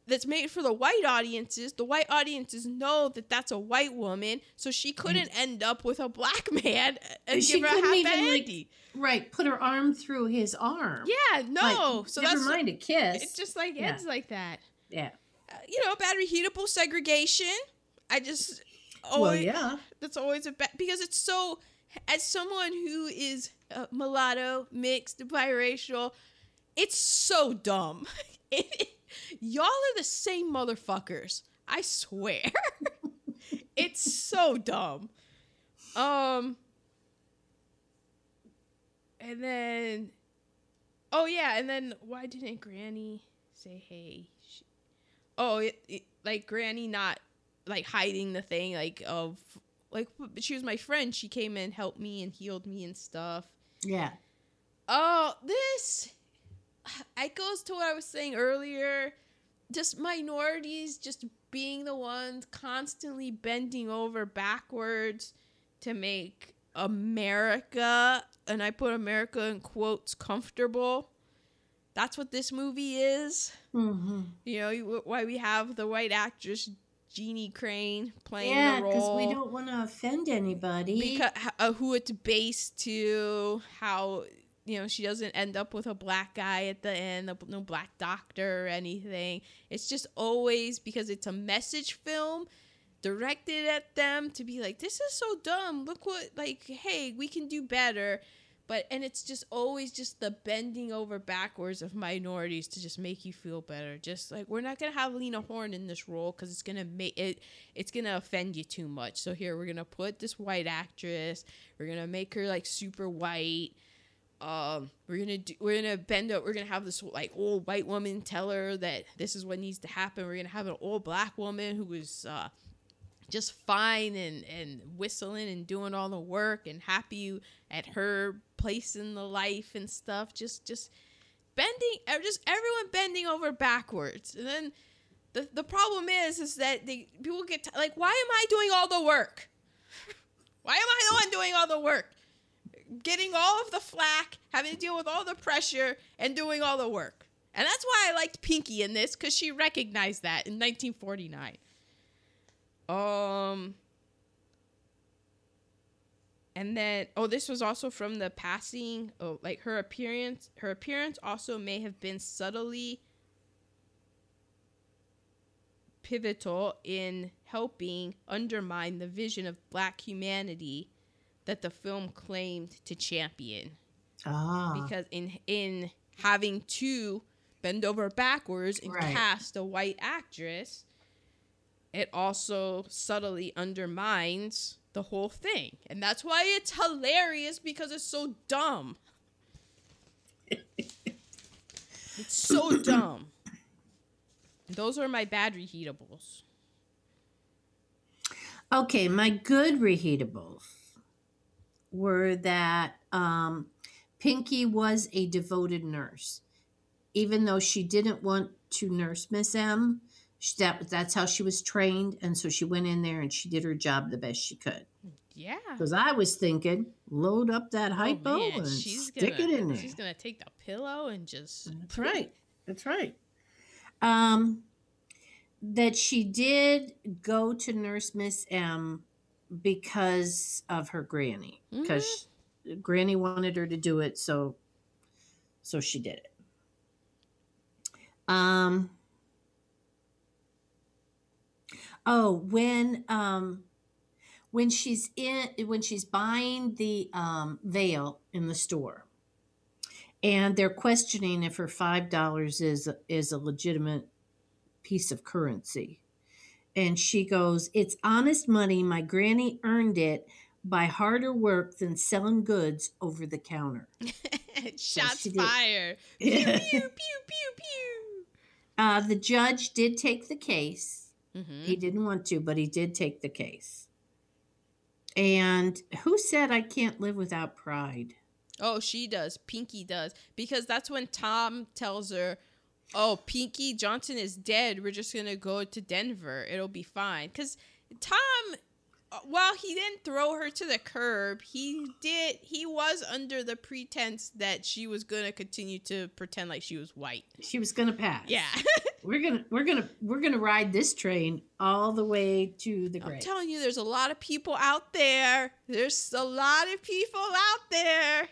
that's made for the white audiences, the white audiences know that that's a white woman, so she couldn't end up with a black <laughs> man and She give her a couldn't even, like, right. Put her arm through his arm. Yeah, no. Like, so never that's mind a kiss. it. Just like Yeah. like that. yeah. Uh, you know, bad reheatable segregation. I just well, yeah. that's always a bad because it's so as someone who is uh, mulatto mixed biracial it's so dumb <laughs> y'all are the same motherfuckers. I swear. <laughs> It's so dumb. Um and then oh yeah and then why didn't granny say hey She- oh it, it, like granny not like hiding the thing like of like she was my friend. She came and helped me and healed me and stuff. Yeah. oh this <sighs> it goes to what i was saying earlier just minorities just being the ones constantly bending over backwards to make america and i put america in quotes comfortable that's what this movie is Mm-hmm. you know why we have the white actress Jeannie Crain playing Yeah, the because we don't want to offend anybody. because uh, who it's based to how you know she doesn't end up with a black guy at the end no- no black doctor or anything. It's just always because it's a message film directed at them to be like this is so dumb. Look what like hey we can do better. But and it's just always just the bending over backwards of minorities to just make you feel better. Just like we're not gonna have lena horne in this role because it's gonna make it it's gonna offend you too much. So here we're gonna put this white actress. We're gonna make her like super white um we're gonna do we're gonna bend up we're gonna have this like old white woman tell her that this is what needs to happen. We're gonna have an old black woman who is uh just fine and and whistling and doing all the work and happy at her place in the life and stuff. Just just bending uh, just everyone bending over backwards. And then the, the problem is is that they people get t- like why am i doing all the work? <laughs> Why am i the one doing all the work getting all of the flack having to deal with all the pressure and doing all the work. And that's why i liked pinky in this because she recognized that in 1949 um and then oh this was also from the passing oh like her appearance her appearance also may have been subtly pivotal in helping undermine the vision of black humanity that the film claimed to champion. Ah, because in in having to bend over backwards and Right. cast a white actress it also subtly undermines the whole thing. And that's why it's hilarious because it's so dumb. It's so <coughs> dumb. Those are my bad reheatables. Okay, my good reheatables were that um, Pinky was a devoted nurse. Even though she didn't want to nurse Miss M, she, that, that's how she was trained. And so she went in there and she did her job the best she could. yeah Because I was thinking, load up that Oh, hypo man, and she's stick gonna, it in there. she's gonna take the pillow and just That's <laughs> right. That's right. Um, that she did go to nurse Miss M because of her granny. Because granny wanted her to do it, so so she did it. Um Oh, when um when she's in when she's buying the um veil in the store and they're questioning if her five dollars is is a legitimate piece of currency and she goes it's honest money my granny earned it by harder work than selling goods over the counter. <laughs> Shots did. fired. <laughs> Pew, pew, pew, pew, pew. Uh, the judge did take the case. Mhm. He didn't want to, but he did take the case. And who said I can't live without pride? Oh, she does. Pinky does. Because that's when Tom tells her, Oh, Pinky Johnson is dead. We're just going to go to Denver. It'll be fine. Because Tom, uh, while he didn't throw her to the curb, he did, he was under the pretense that she was going to continue to pretend like she was white. She was going to pass. Yeah. <laughs> we're gonna we're gonna we're gonna ride this train all the way to the I'm telling you, there's a lot of people out there. There's a lot of people out there.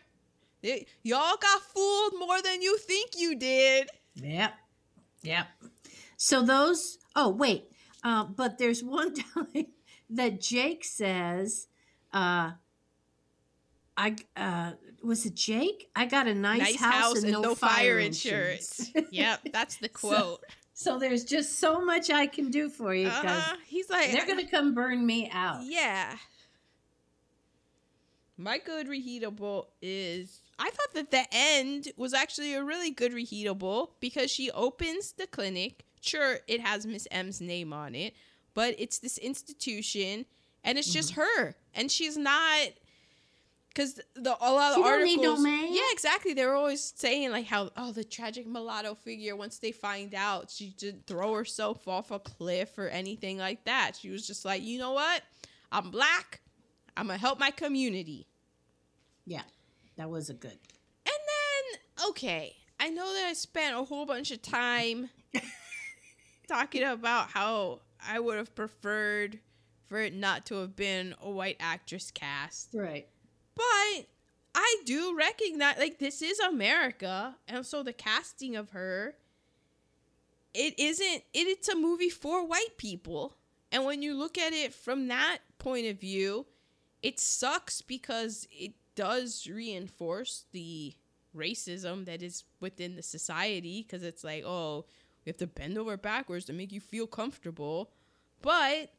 They- y'all got fooled more than you think you did. Yep. Yep. So those oh wait. Uh, but there's one <laughs> time that Jake says, uh I uh was it Jake? I got a nice, house, and, no, fire, insurance. <laughs> yep, that's the quote. so there's just so much I can do for you because uh-huh. He's like, they're gonna come burn me out. yeah. My good reheatable is. I thought that the end was actually a really good reheatable because she opens the clinic. Sure, it has Miss M's name on it, but it's this institution and it's just Mm-hmm. her. And she's not. Because the a lot of She the don't need articles, yeah, exactly. They were always saying like how oh the tragic mulatto figure. Once they find out, she didn't throw herself off a cliff or anything like that. She was just like, you know what, I'm black. I'm gonna help my community. Yeah, that was a good. And then, okay, I know that I spent a whole bunch of time <laughs> talking about how I would have preferred for it not to have been a white actress cast. Right. But I do recognize, like, this is America. And so the casting of her, it isn't, it, it's a movie for white people. And when you look at it from that point of view, it sucks because it does reinforce the racism that is within the society because it's like, oh, we have to bend over backwards to make you feel comfortable. But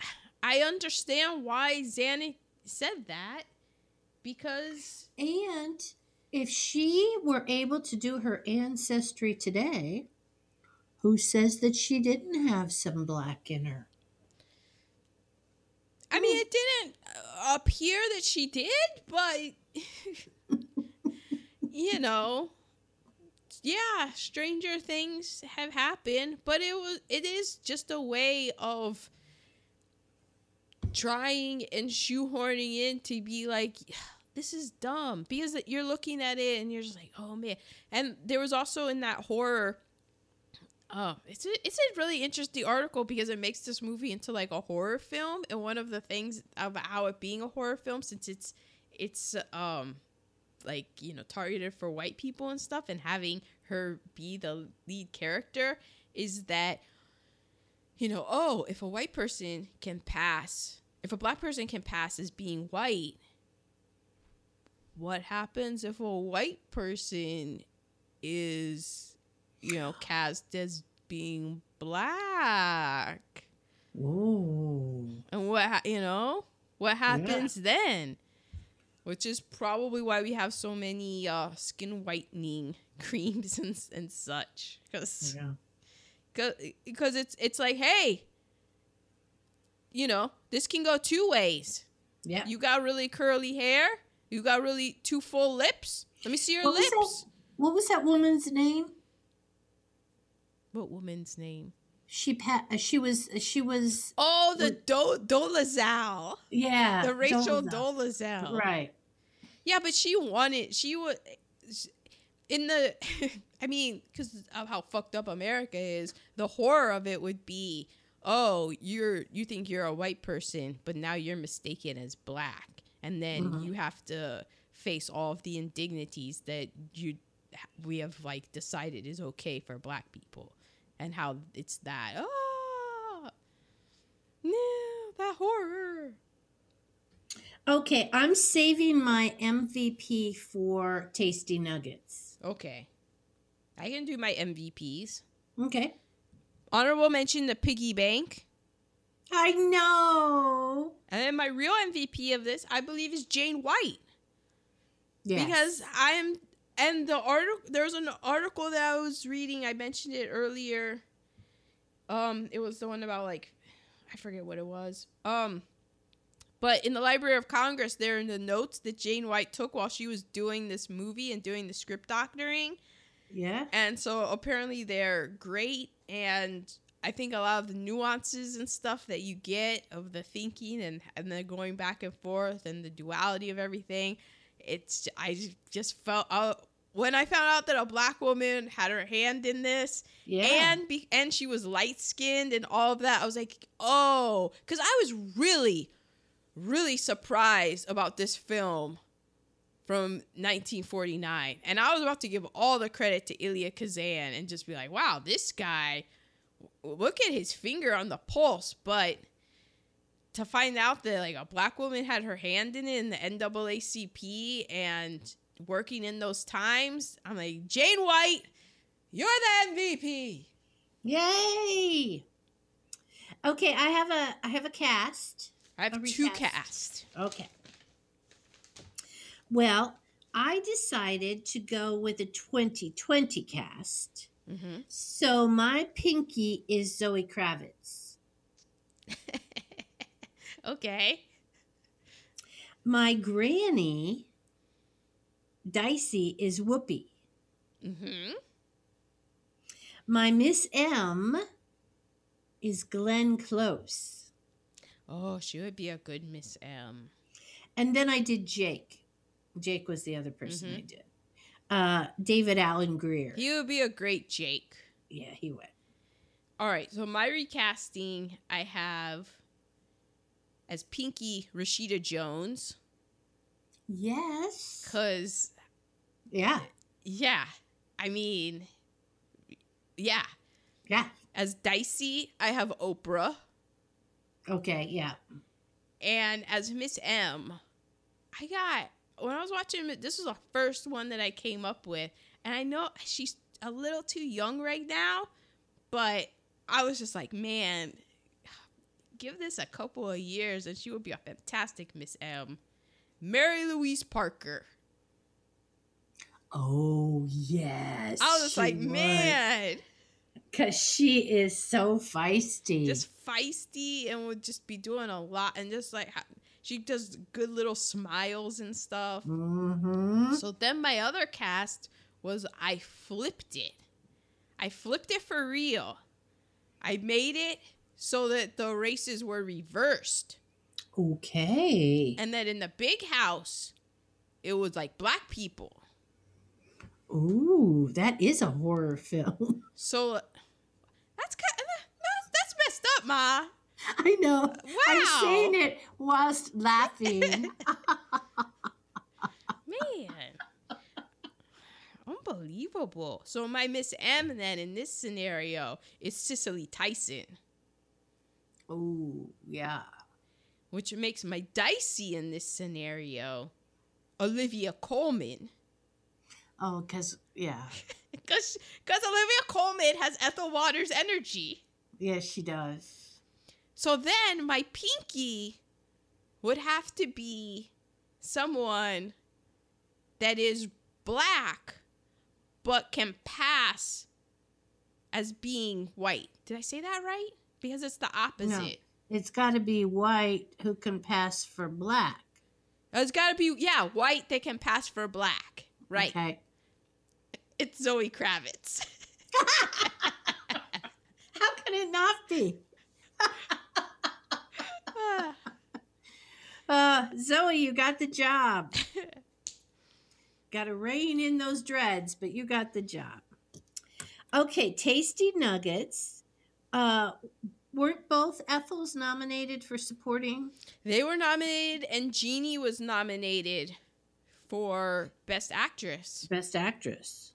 <sighs> I understand why Zanuck said that because And if she were able to do her ancestry today, who says that she didn't have some black in her? I mean it didn't uh, appear that she did, but <laughs> you know, yeah, stranger things have happened, but it was it is just a way of trying and shoehorning in to be like <sighs> this is dumb because you're looking at it and you're just like oh man. And there was also in that horror Oh, it's a, it's a really interesting article because it makes this movie into like a horror film, and one of the things about it being a horror film, since it's it's um like you know targeted for white people and stuff, and having her be the lead character is that you know oh if a white person can pass, if a black person can pass as being white, what happens if a white person is you know, cast as being black. Ooh. And what, you know, what happens then? Which is probably why we have so many uh, skin whitening <laughs> creams and, and such. Because Yeah. because it's it's like, hey, you know, this can go two ways. Yeah. You got really curly hair. You got really two full lips. Let me see your What was lips. that- What was that woman's name? What woman's name? She pa- uh, she was she was Oh, the Do Dolezal. yeah the Rachel Dolezal. Right Yeah, but she wanted. She was in the. <laughs> I mean, because of how fucked up America is, the horror of it would be, oh, you're you think you're a white person, but now you're mistaken as black, and then Mhm. you have to face all of the indignities that you we have like decided is okay for black people, and how it's that. Ah, oh, no, that horror. okay i'm saving my mvp for tasty nuggets Okay. I can do my MVPs. okay Honorable mention the piggy bank. I know. And then my real MVP of this, I believe, is Jane White. Yes. Because I'm and the article there's an article that I was reading, I mentioned it earlier. Um, it was the one about like I forget what it was. Um but in the Library of Congress, there in the notes that Jane White took while she was doing this movie and doing the script doctoring. yeah. And so apparently they're great and I think a lot of the nuances and stuff that you get of the thinking and and then going back and forth and the duality of everything, it's I just felt uh, when I found out that a black woman had her hand in this Yeah. and be, and she was light skinned and all of that, I was like, oh, because I was really, really surprised about this film from 1949, and I was about to give all the credit to Elia Kazan and just be like, wow, this guy, look at his finger on the pulse, but. To find out that like a black woman had her hand in it in the NAACP and working in those times, I'm like Jane White, you're the MVP. Yay. Okay, I have a I have a cast. I have two cast. Okay. Well, I decided to go with a 2020 cast. Mm-hmm. So my pinky is Zoe Kravitz. <laughs> Okay. My granny, Dicey, is Whoopi. Mm-hmm. My Miss M is Glenn Close. Oh, she would be a good Miss M. And then I did Jake. Jake was the other person I Mhm. did. Uh, David Alan Grier. He would be a great Jake. yeah, he would. All right, so my recasting I have as Pinky Rashida Jones, Yes. cause Yeah. yeah, I mean, yeah. Yeah. As Dicey, I have Oprah, Okay. Yeah. and as Miss M, I got when I was watching. This was the first one that I came up with, and I know she's a little too young right now, but I was just like, man, give this a couple of years, and she would be a fantastic Miss M. Mary Louise Parker. Oh yes. I was just like, man, because she is so feisty. just feisty and would just be doing a lot, and just like ha- she does good little smiles and stuff. hmm So then my other cast was I flipped it. I flipped it for real. I made it so that the races were reversed. Okay. And then in the big house, it was like black people. Ooh, that is a horror film. <laughs> So uh, that's kind of uh, that's, that's messed up, Ma. I know. Wow. I'm saying it whilst laughing. <laughs> Man. Unbelievable. So my Miss M then in this scenario is Cicely Tyson. Oh, yeah. which makes my dicey in this scenario Olivia Colman. Oh, because, yeah. <laughs> Because Olivia Colman has Ethel Waters energy. Yes, she does. So then my pinky would have to be someone that is black but can pass as being white. Did I say that right? Because it's the opposite. It's got to be white who can pass for black. It's got to be, yeah, white that can pass for black. Right. Okay. It's Zoe Kravitz. <laughs> How can it not be? <laughs> Uh, Zoe, you got the job. <laughs> got to rein in those dreads, but you got the job. Okay, Tasty Nuggets. Uh, weren't both Ethels nominated for supporting? They were nominated, and Jeannie was nominated for Best Actress. Best Actress.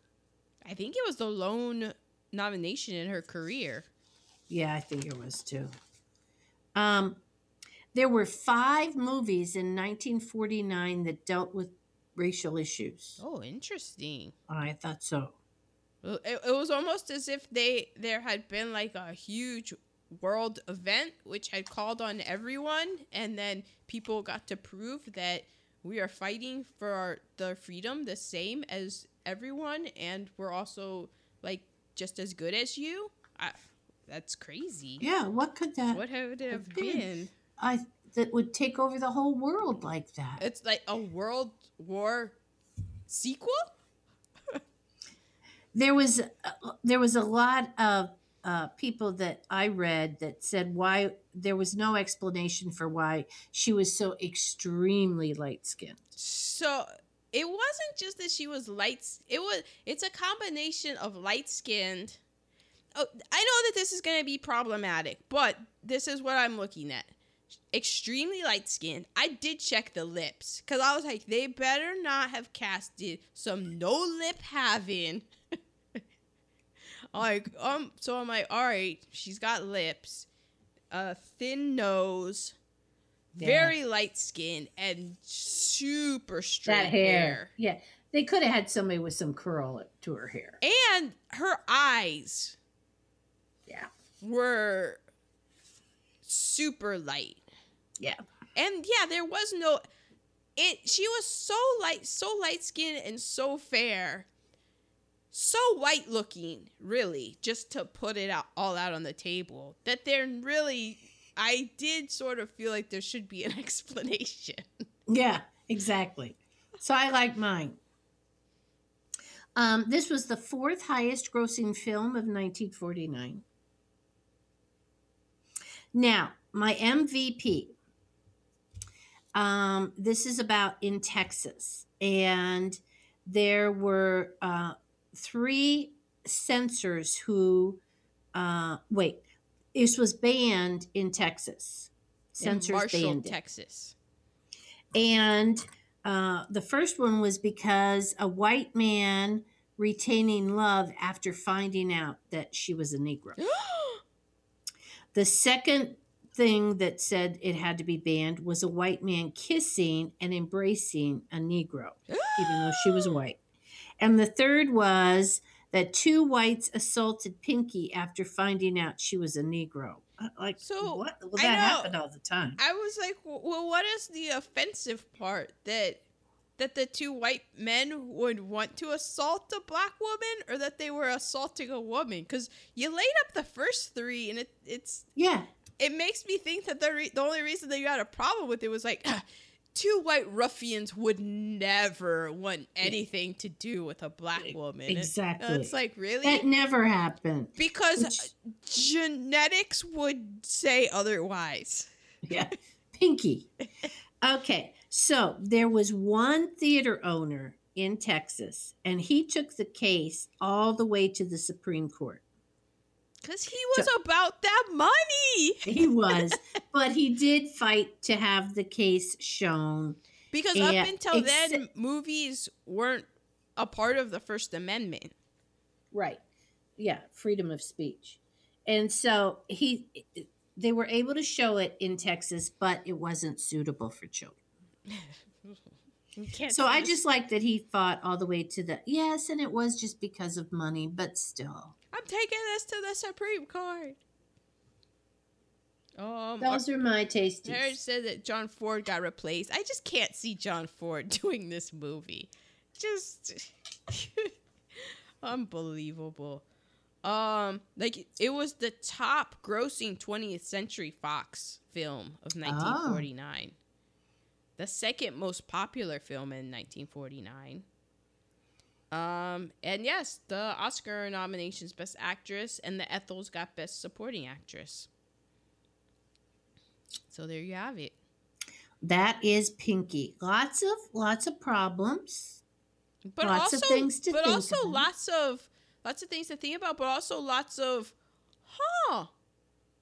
I think it was the lone nomination in her career. Yeah, I think it was too. Um, there were five movies in 1949 that dealt with racial issues. Oh, interesting. I thought so. It, it was almost as if they there had been like a huge world event, which had called on everyone, and then people got to prove that we are fighting for our, the freedom the same as everyone, and we're also like just as good as you. I, that's crazy. Yeah, what could that? What would it have been? been? I that would take over the whole world like that. It's like a World War sequel. There was there was a lot of uh, people that I read that said why there was no explanation for why she was so extremely light skinned. So it wasn't just that she was light. It was. It's a combination of light skinned. Oh, I know that this is going to be problematic, but this is what I'm looking at. Extremely light skinned. I did check the lips because I was like, they better not have casted some no lip having. Like, um, so I'm like, all right, she's got lips, a thin nose, Yeah. very light skin, and super straight that hair. Yeah, they could have had somebody with some curl to her hair. And her eyes Yeah, were super light. yeah, And yeah, there was no it she was so light, so light skinned and so fair. So white looking, really, just to put it out all out on the table. That they're really I did sort of feel like there should be an <laughs> explanation. yeah, exactly. So I like mine. Um, this was the fourth highest grossing film of 1949. Now, my MVP. Um, this is about in Texas, and there were uh, three censors who, uh, wait, this was banned in Texas. In Censors Marshall, banned it. Texas. And uh, the first one was because a white man retaining love after finding out that she was a Negro. <gasps> The second thing that said it had to be banned was a white man kissing and embracing a Negro, <gasps> even though she was white. And the third was that two whites assaulted Pinky after finding out she was a Negro. Uh, Like, So, what? Well, that happened all the time. I was like, well, what is the offensive part that that the two white men would want to assault a black woman, or that they were assaulting a woman? Because you laid up the first three, and it it's Yeah, it makes me think that the re- the only reason that you had a problem with it was like. <clears throat> Two white ruffians would never want anything to do with a black woman. Exactly. it's like really that never happened. because Which- uh, genetics would say otherwise. <laughs> yeah, Pinky. Okay, so there was one theater owner in Texas, and he took the case all the way to the Supreme Court. Because he was about that money. <laughs> He was, <laughs> but he did fight to have the case shown. Because Yeah, up until then, movies weren't a part of the First Amendment. Right. Yeah, freedom of speech. And so he they were able to show it in Texas, but it wasn't suitable for children. <laughs> So I just like that he fought all the way to the yes, and it was just because of money, but still. I'm taking this to the Supreme Court. Um, Those are my tasties. said that John Ford got replaced. I just can't see John Ford <laughs> doing this movie. Just <laughs> unbelievable. Um, like it was the top grossing 20th Century Fox film of 1949. The second most popular film in 1949. Um, and yes, the Oscar nominations Best Actress and the Ethels got Best Supporting Actress. So there you have it. That is Pinky. Lots of lots of problems. But Lots also, of things to but think also about. lots of lots of things to think about. But also lots of, huh?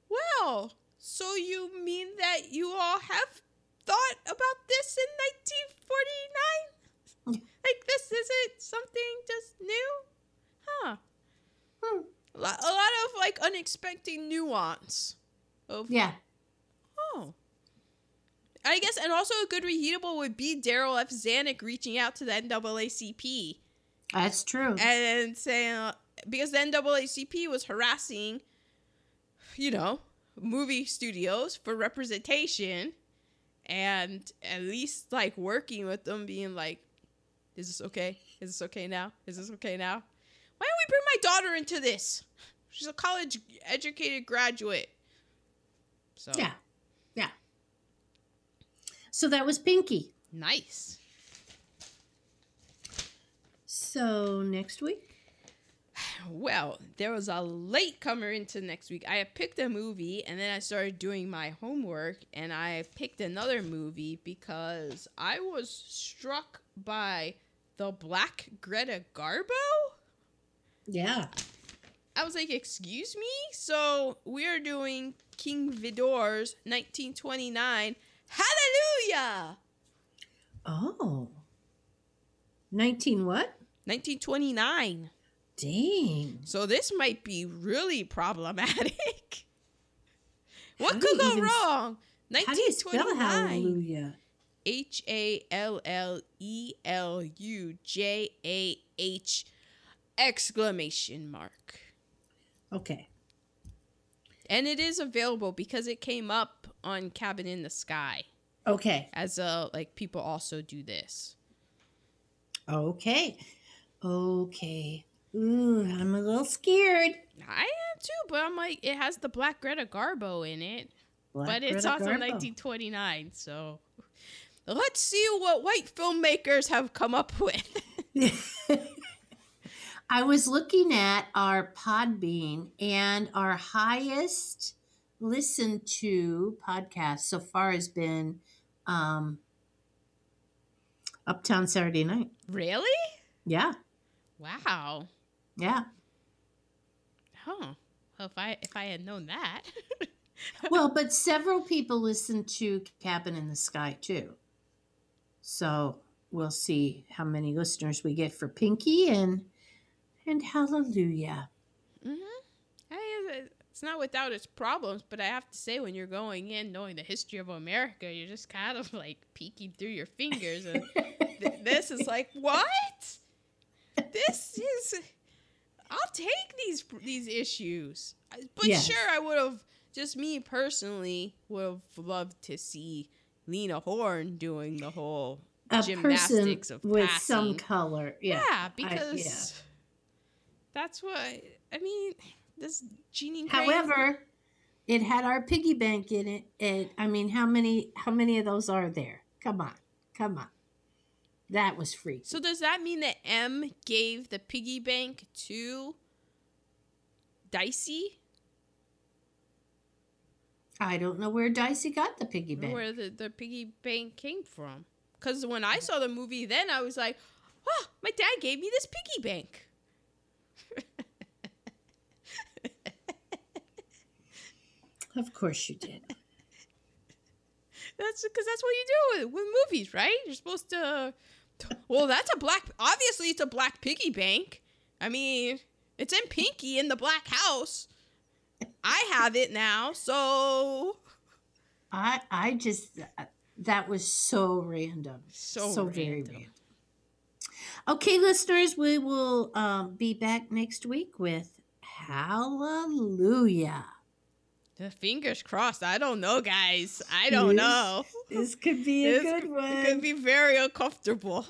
Well, so you mean that you all have thought about this in 1949? <laughs> like this isn't something just new, huh? Hmm. A lot, of like unexpected nuance of Yeah. Oh. I guess, and also a good reheatable would be Darryl F. Zanuck reaching out to the NAACP That's true. and saying, uh, because the NAACP was harassing, you know, movie studios for representation and at least like working with them being like is this okay is this okay now is this okay now why don't we bring my daughter into this she's a college educated graduate so Yeah. Yeah. So that was Pinky. nice So next week? Well, there was a late comer into next week. I had picked a movie and then I started doing my homework and I picked another movie because I was struck by the Black Greta Garbo. Yeah. I was like, excuse me? So we're doing King Vidor's 1929 Hallelujah! Oh. 19 what? 1929. Dang. So this might be really problematic. <laughs> what could go even wrong? How do you spell 1929. hallelujah? H A L L E L U J A H exclamation mark. Okay. And it is available because it came up on Cabin in the Sky Okay. as a like people also do this. Okay. Okay. Ooh, I'm a little scared. I am too, but I'm like it has the Black Greta Garbo in it. Black but it's Greta also Garbo. 1929, so let's see what white filmmakers have come up with. <laughs> I was looking at our Podbean and our highest listened to podcast so far has been um, Uptown Saturday Night. really? Yeah, Wow. yeah. Huh. Well, if I if I had known that. <laughs> Well, but several people listen to Cabin in the Sky too. So we'll see how many listeners we get for Pinky and and Hallelujah. mm-hmm. Hey, it's not without its problems, but I have to say, when you're going in knowing the history of America, you're just kind of like peeking through your fingers, and <laughs> th- this is like what? This is. I'll take these these issues, but Yes. sure, I would have just me personally would have loved to see Lena Horne doing the whole A gymnastics of with some color. Yeah. yeah, because that's what I mean. This Jeanne. Craig- However, it had our piggy bank in it. And I mean, how many how many of those are there? Come on. Come on. That was free. So does that mean that Em gave the piggy bank to Dicey? I don't know where Dicey got the piggy bank. Where the, the piggy bank came from? Because when I saw the movie, then I was like, "Oh, my dad gave me this piggy bank." Of course you did. That's because that's what you do with, with movies, right? You're supposed to. Well, that's a black. Obviously, it's a black piggy bank. I mean, it's in Pinky in the black house. I have it now, so I I just that was so random. so, very random. random. Okay, listeners, we will um, be back next week with Hallelujah. The fingers crossed. I don't know, guys. I don't Yes. know. This could be a This good one. It could be very uncomfortable.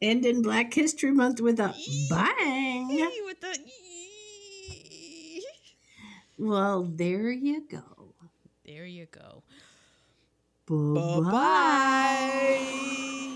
Ending Black History Month with a bang. With the. Well, there you go. There you go. Bye Bye bye.